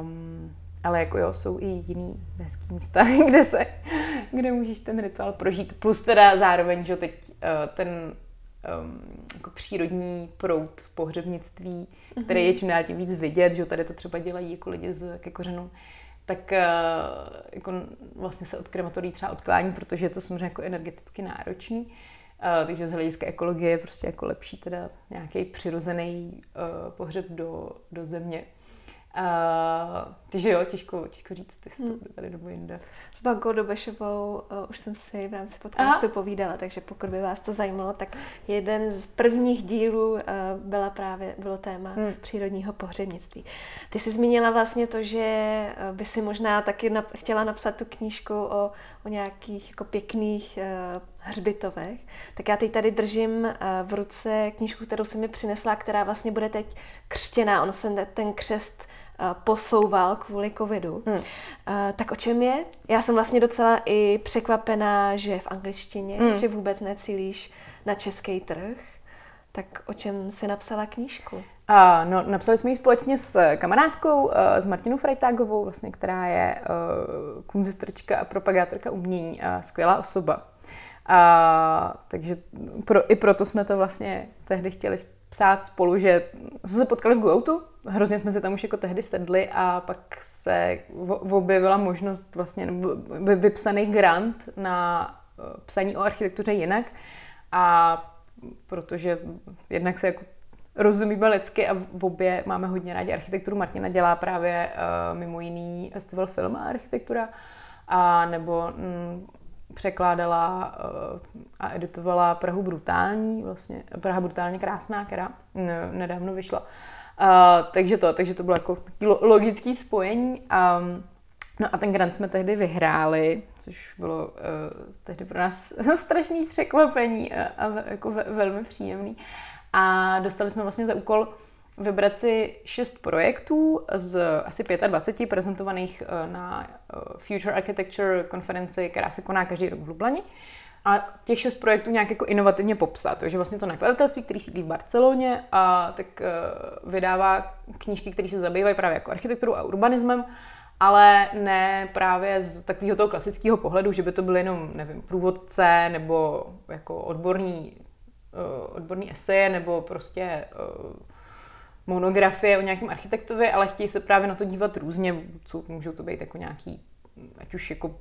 Um, ale jako jo, jsou i jiný hezký místa, kde se, kde můžeš ten rituál prožít. Plus teda zároveň, že teď uh, ten um, jako přírodní proud v pohřebnictví, mm-hmm. který je čím dál tím víc vidět, že tady to třeba dělají jako lidi z ke kořenu tak eh, jako vlastně se od krematorií třeba odklání, protože je to samozřejmě jako energeticky náročný. Uh, takže z hlediska ekologie je prostě jako lepší teda nějaký přirozený uh, pohřeb do, do země. Uh, takže jo, těžko, těžko říct, jestli hmm. tady nebo jinde. S Bankou Dobešovou uh, už jsem si v rámci podcastu Aha. povídala, takže pokud by vás to zajímalo, tak jeden z prvních dílů uh, byla právě, bylo téma hmm. přírodního pohřebnictví. Ty jsi zmínila vlastně to, že by si možná taky nap- chtěla napsat tu knížku o, o nějakých jako pěkných uh, hřbitovech. Tak já teď tady držím v ruce knížku, kterou si mi přinesla, která vlastně bude teď křtěná. On se ten křest posouval kvůli covidu. Hmm. Uh, tak o čem je? Já jsem vlastně docela i překvapená, že je v angličtině, hmm. že vůbec necílíš na český trh. Tak o čem jsi napsala knížku? Uh, no, napsali jsme ji společně s kamarádkou, uh, s Martinou Freitagovou, vlastně, která je uh, kunzistrička a propagátorka umění a skvělá osoba. A, takže pro, i proto jsme to vlastně tehdy chtěli psát spolu, že jsme se potkali v Gooutu, hrozně jsme se tam už jako tehdy sedli a pak se objevila možnost vlastně vypsaný grant na eh, psaní o architektuře jinak a protože jednak se jako rozumíme lidsky a v obě máme hodně rádi architekturu. Martina dělá právě uh, mimo jiný festival film a architektura a nebo mm, překládala uh, a editovala Prahu brutální, vlastně Praha brutálně krásná, která nedávno vyšla. Uh, takže to, takže to bylo jako logické spojení. A No a ten grant jsme tehdy vyhráli, což bylo uh, tehdy pro nás strašný překvapení a, a jako ve, velmi příjemný. A dostali jsme vlastně za úkol vybrat si šest projektů z asi 25 prezentovaných uh, na uh, Future Architecture konferenci, která se koná každý rok v Lublani. A těch šest projektů nějak jako inovativně popsat. Takže vlastně to nakladatelství, který sídlí v Barceloně, a tak uh, vydává knížky, které se zabývají právě jako architekturou a urbanismem ale ne právě z takového toho klasického pohledu, že by to byly jenom, nevím, průvodce nebo jako odborný, odborný eseje nebo prostě monografie o nějakém architektovi, ale chtějí se právě na to dívat různě, co můžou to být jako nějaký, ať už jako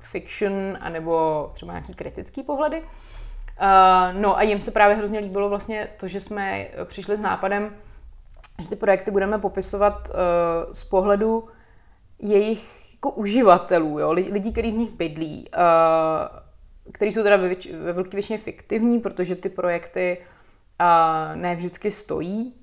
fiction, anebo třeba nějaký kritický pohledy. Uh, no a jim se právě hrozně líbilo vlastně to, že jsme přišli s nápadem, že ty projekty budeme popisovat uh, z pohledu jejich jako uživatelů, jo, lidí, kteří v nich bydlí, uh, který jsou teda ve, ve velké většině fiktivní, protože ty projekty uh, ne vždycky stojí,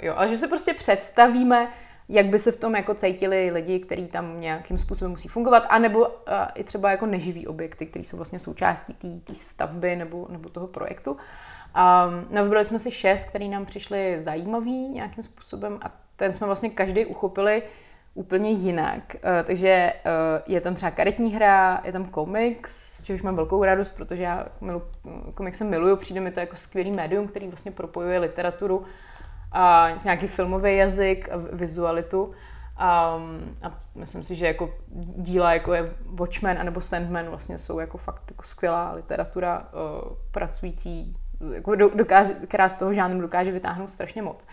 jo, ale že se prostě představíme, jak by se v tom jako cítili lidi, kteří tam nějakým způsobem musí fungovat, anebo uh, i třeba jako neživý objekty, které jsou vlastně součástí té stavby nebo, nebo toho projektu. Um, no, vybrali jsme si šest, které nám přišly zajímavý nějakým způsobem a ten jsme vlastně každý uchopili úplně jinak. Uh, takže uh, je tam třeba karetní hra, je tam komiks, z čehož mám velkou radost, protože já milu, komiksy miluju, přijde mi to jako skvělý médium, který vlastně propojuje literaturu a nějaký filmový jazyk a vizualitu. Um, a myslím si, že jako díla jako je Watchmen anebo Sandman vlastně jsou jako fakt jako skvělá literatura uh, pracující, jako dokáže, která z toho žánru dokáže vytáhnout strašně moc.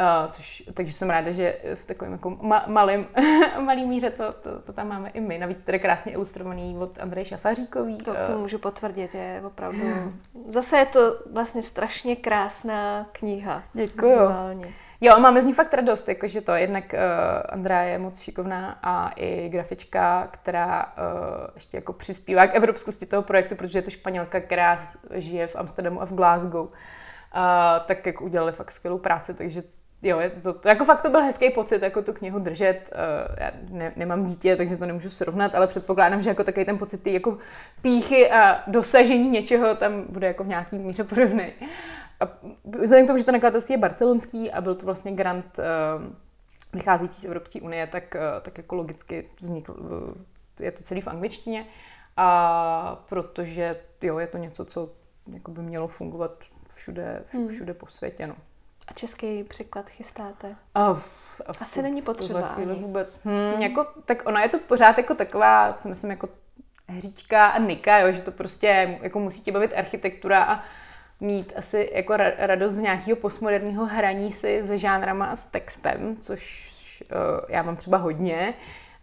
Uh, což, takže jsem ráda, že v takovém jako ma- malým, malý míře to, to, to, tam máme i my. Navíc tedy krásně ilustrovaný od Andreje Šafaříkový. To, to můžu potvrdit, je opravdu... Zase je to vlastně strašně krásná kniha. Děkuju. Vizuálně. Jo, máme z ní fakt radost, jakože to jednak uh, Andrea je moc šikovná a i grafička, která uh, ještě jako přispívá k evropskosti toho projektu, protože je to Španělka, která žije v Amsterdamu a v Glasgow. Uh, tak jak udělali fakt skvělou práci, takže jo, je to, to, jako fakt to byl hezký pocit, jako tu knihu držet. Uh, já ne, nemám dítě, takže to nemůžu srovnat, ale předpokládám, že jako takový ten pocit ty jako píchy a dosažení něčeho tam bude jako v nějaký míře podobný. A vzhledem k tomu, že to nakladatelství je barcelonský a byl to vlastně grant uh, vycházející z Evropské unie, tak, uh, tak jako logicky vznikl, uh, je to celý v angličtině. A protože jo, je to něco, co jako by mělo fungovat všude, hmm. všude po světě. No. A český překlad chystáte? A, a Asi není potřeba ani. vůbec. Hmm, hmm. Jako, tak ona je to pořád jako taková, co myslím, jako hříčka a nika, jo, že to prostě jako musí tě bavit architektura a mít asi jako radost z nějakého postmoderního hraní si se žánrama a s textem, což uh, já mám třeba hodně,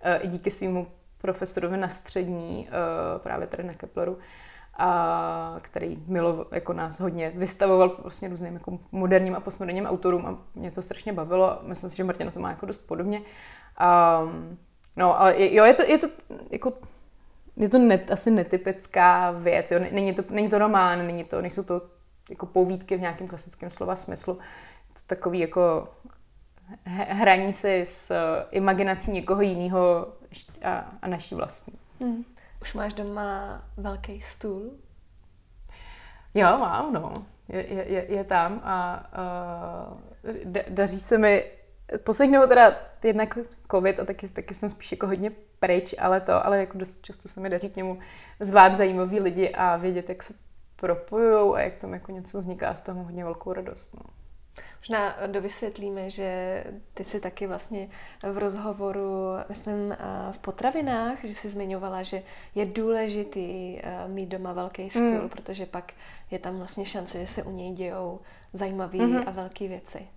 uh, i díky svýmu profesorovi na střední, uh, právě tady na Kepleru, a který Milo jako nás hodně vystavoval vlastně různým jako moderním a postmoderním autorům a mě to strašně bavilo. Myslím si, že Martina to má jako dost podobně. Um, no, ale jo, je to, je to jako je to net, asi netypická věc, jo. Není, to, není to román, není to, nejsou to jako povídky v nějakém klasickém slova smyslu. Je to takový jako hraní si s imaginací někoho jiného a, a naší vlastní. Hmm. Už máš doma velký stůl? Jo, mám, no. Je, je, je tam a uh, daří se mi, poslední nebo teda jednak covid a taky, taky jsem spíš jako hodně pryč, ale to, ale jako dost často se mi daří k němu zvát zajímavý lidi a vědět, jak se propojujou a jak tam jako něco vzniká, z toho hodně velkou radost. No. Možná dovysvětlíme, že ty si taky vlastně v rozhovoru, myslím, v potravinách, že jsi zmiňovala, že je důležitý eh, mít doma velký stůl, mm. protože pak je tam vlastně šance, že se u něj dějou zajímavé mm-hmm. a velké věci.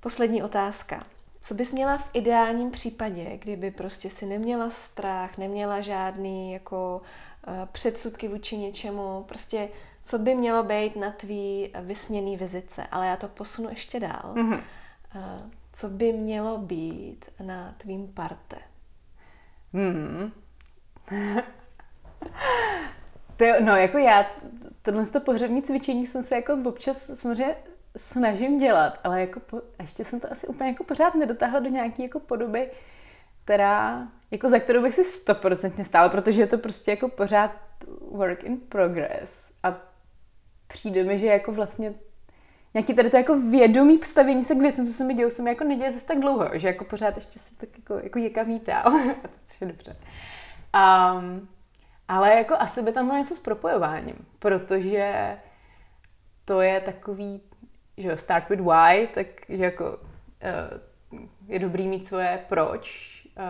Poslední otázka. Co bys měla v ideálním případě, kdyby prostě si neměla strach, neměla žádný jako uh, předsudky vůči něčemu, prostě co by mělo být na tvý vysněný vizice, ale já to posunu ještě dál. Mm-hmm. Co by mělo být na tvým parte? Hmm. to, no, jako já, tohle to pohřební cvičení jsem se jako občas samozřejmě snažím dělat, ale jako po, ještě jsem to asi úplně jako pořád nedotáhla do nějaké jako podoby, která, jako za kterou bych si stoprocentně stála, protože je to prostě jako pořád work in progress přijde mi, že jako vlastně nějaký tady to jako vědomý postavení se k věcem, co se mi dějou, se mi jako neděje zase tak dlouho, že jako pořád ještě se tak jako, jako někam jít dál. a to je dobře. Um, ale jako asi by tam bylo něco s propojováním, protože to je takový, že start with why, takže jako uh, je dobrý mít svoje proč uh,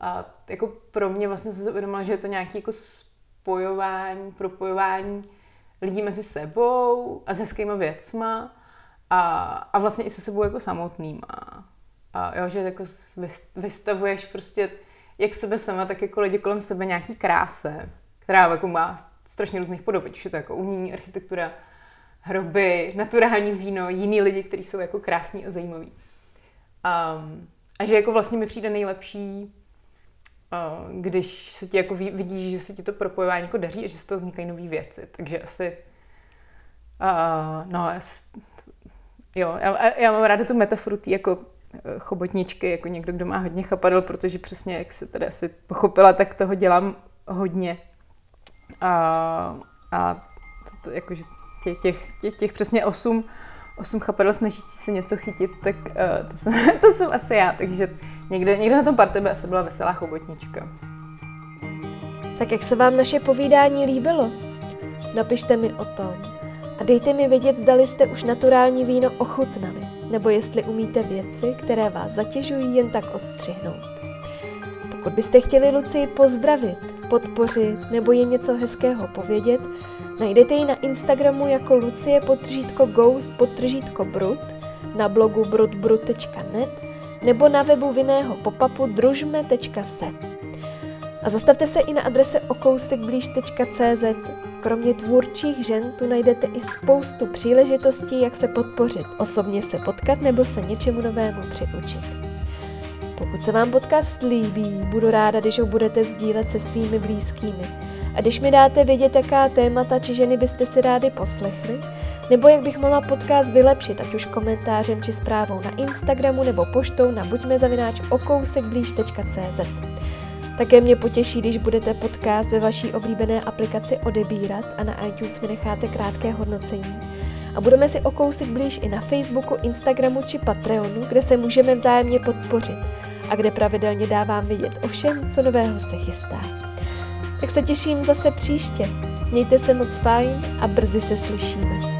a jako pro mě vlastně se uvědomila, že je to nějaký jako spojování, propojování lidí mezi sebou a s hezkýma věcma a, a vlastně i se sebou jako samotnýma. A jo, že jako vystavuješ prostě jak sebe sama, tak jako lidi kolem sebe nějaký kráse, která jako má strašně různých podob, ať je to jako umění, architektura, hroby, naturální víno, jiní lidi, kteří jsou jako krásní a zajímaví. Um, a že jako vlastně mi přijde nejlepší, když se ti jako vidíš, že se ti to propojování jako daří a že z toho vznikají nové věci. Takže asi uh, no, jo, já, já mám ráda tu metaforu tý jako eh, chobotničky, jako někdo, kdo má hodně chapadel, protože přesně, jak se tady asi pochopila, tak toho dělám hodně. A, a to, to, jakože těch, těch, těch přesně osm, osm chapadel snažící se něco chytit, tak uh, to, jsem, to jsem asi já. Takže někde, někde na tom party by asi byla veselá chobotnička. Tak jak se vám naše povídání líbilo? Napište mi o tom. A dejte mi vědět, zdali jste už naturální víno ochutnali, nebo jestli umíte věci, které vás zatěžují jen tak odstřihnout. Pokud byste chtěli Lucii pozdravit, podpořit nebo je něco hezkého povědět, najdete ji na Instagramu jako Lucie potržítko ghost potržítko brut, na blogu brutbrut.net nebo na webu vinného popapu družme.se. A zastavte se i na adrese okousekblíž.cz. Kromě tvůrčích žen tu najdete i spoustu příležitostí, jak se podpořit, osobně se potkat nebo se něčemu novému přiučit. Pokud se vám podcast líbí, budu ráda, když ho budete sdílet se svými blízkými. A když mi dáte vědět, jaká témata či ženy byste si rádi poslechli, nebo jak bych mohla podcast vylepšit, ať už komentářem či zprávou na Instagramu nebo poštou na buďmezavinač.okousekblíž.cz. Také mě potěší, když budete podcast ve vaší oblíbené aplikaci odebírat a na iTunes mi necháte krátké hodnocení. A budeme si o kousek blíž i na Facebooku, Instagramu či Patreonu, kde se můžeme vzájemně podpořit a kde pravidelně dávám vidět o všem, co nového se chystá. Tak se těším zase příště. Mějte se moc fajn a brzy se slyšíme.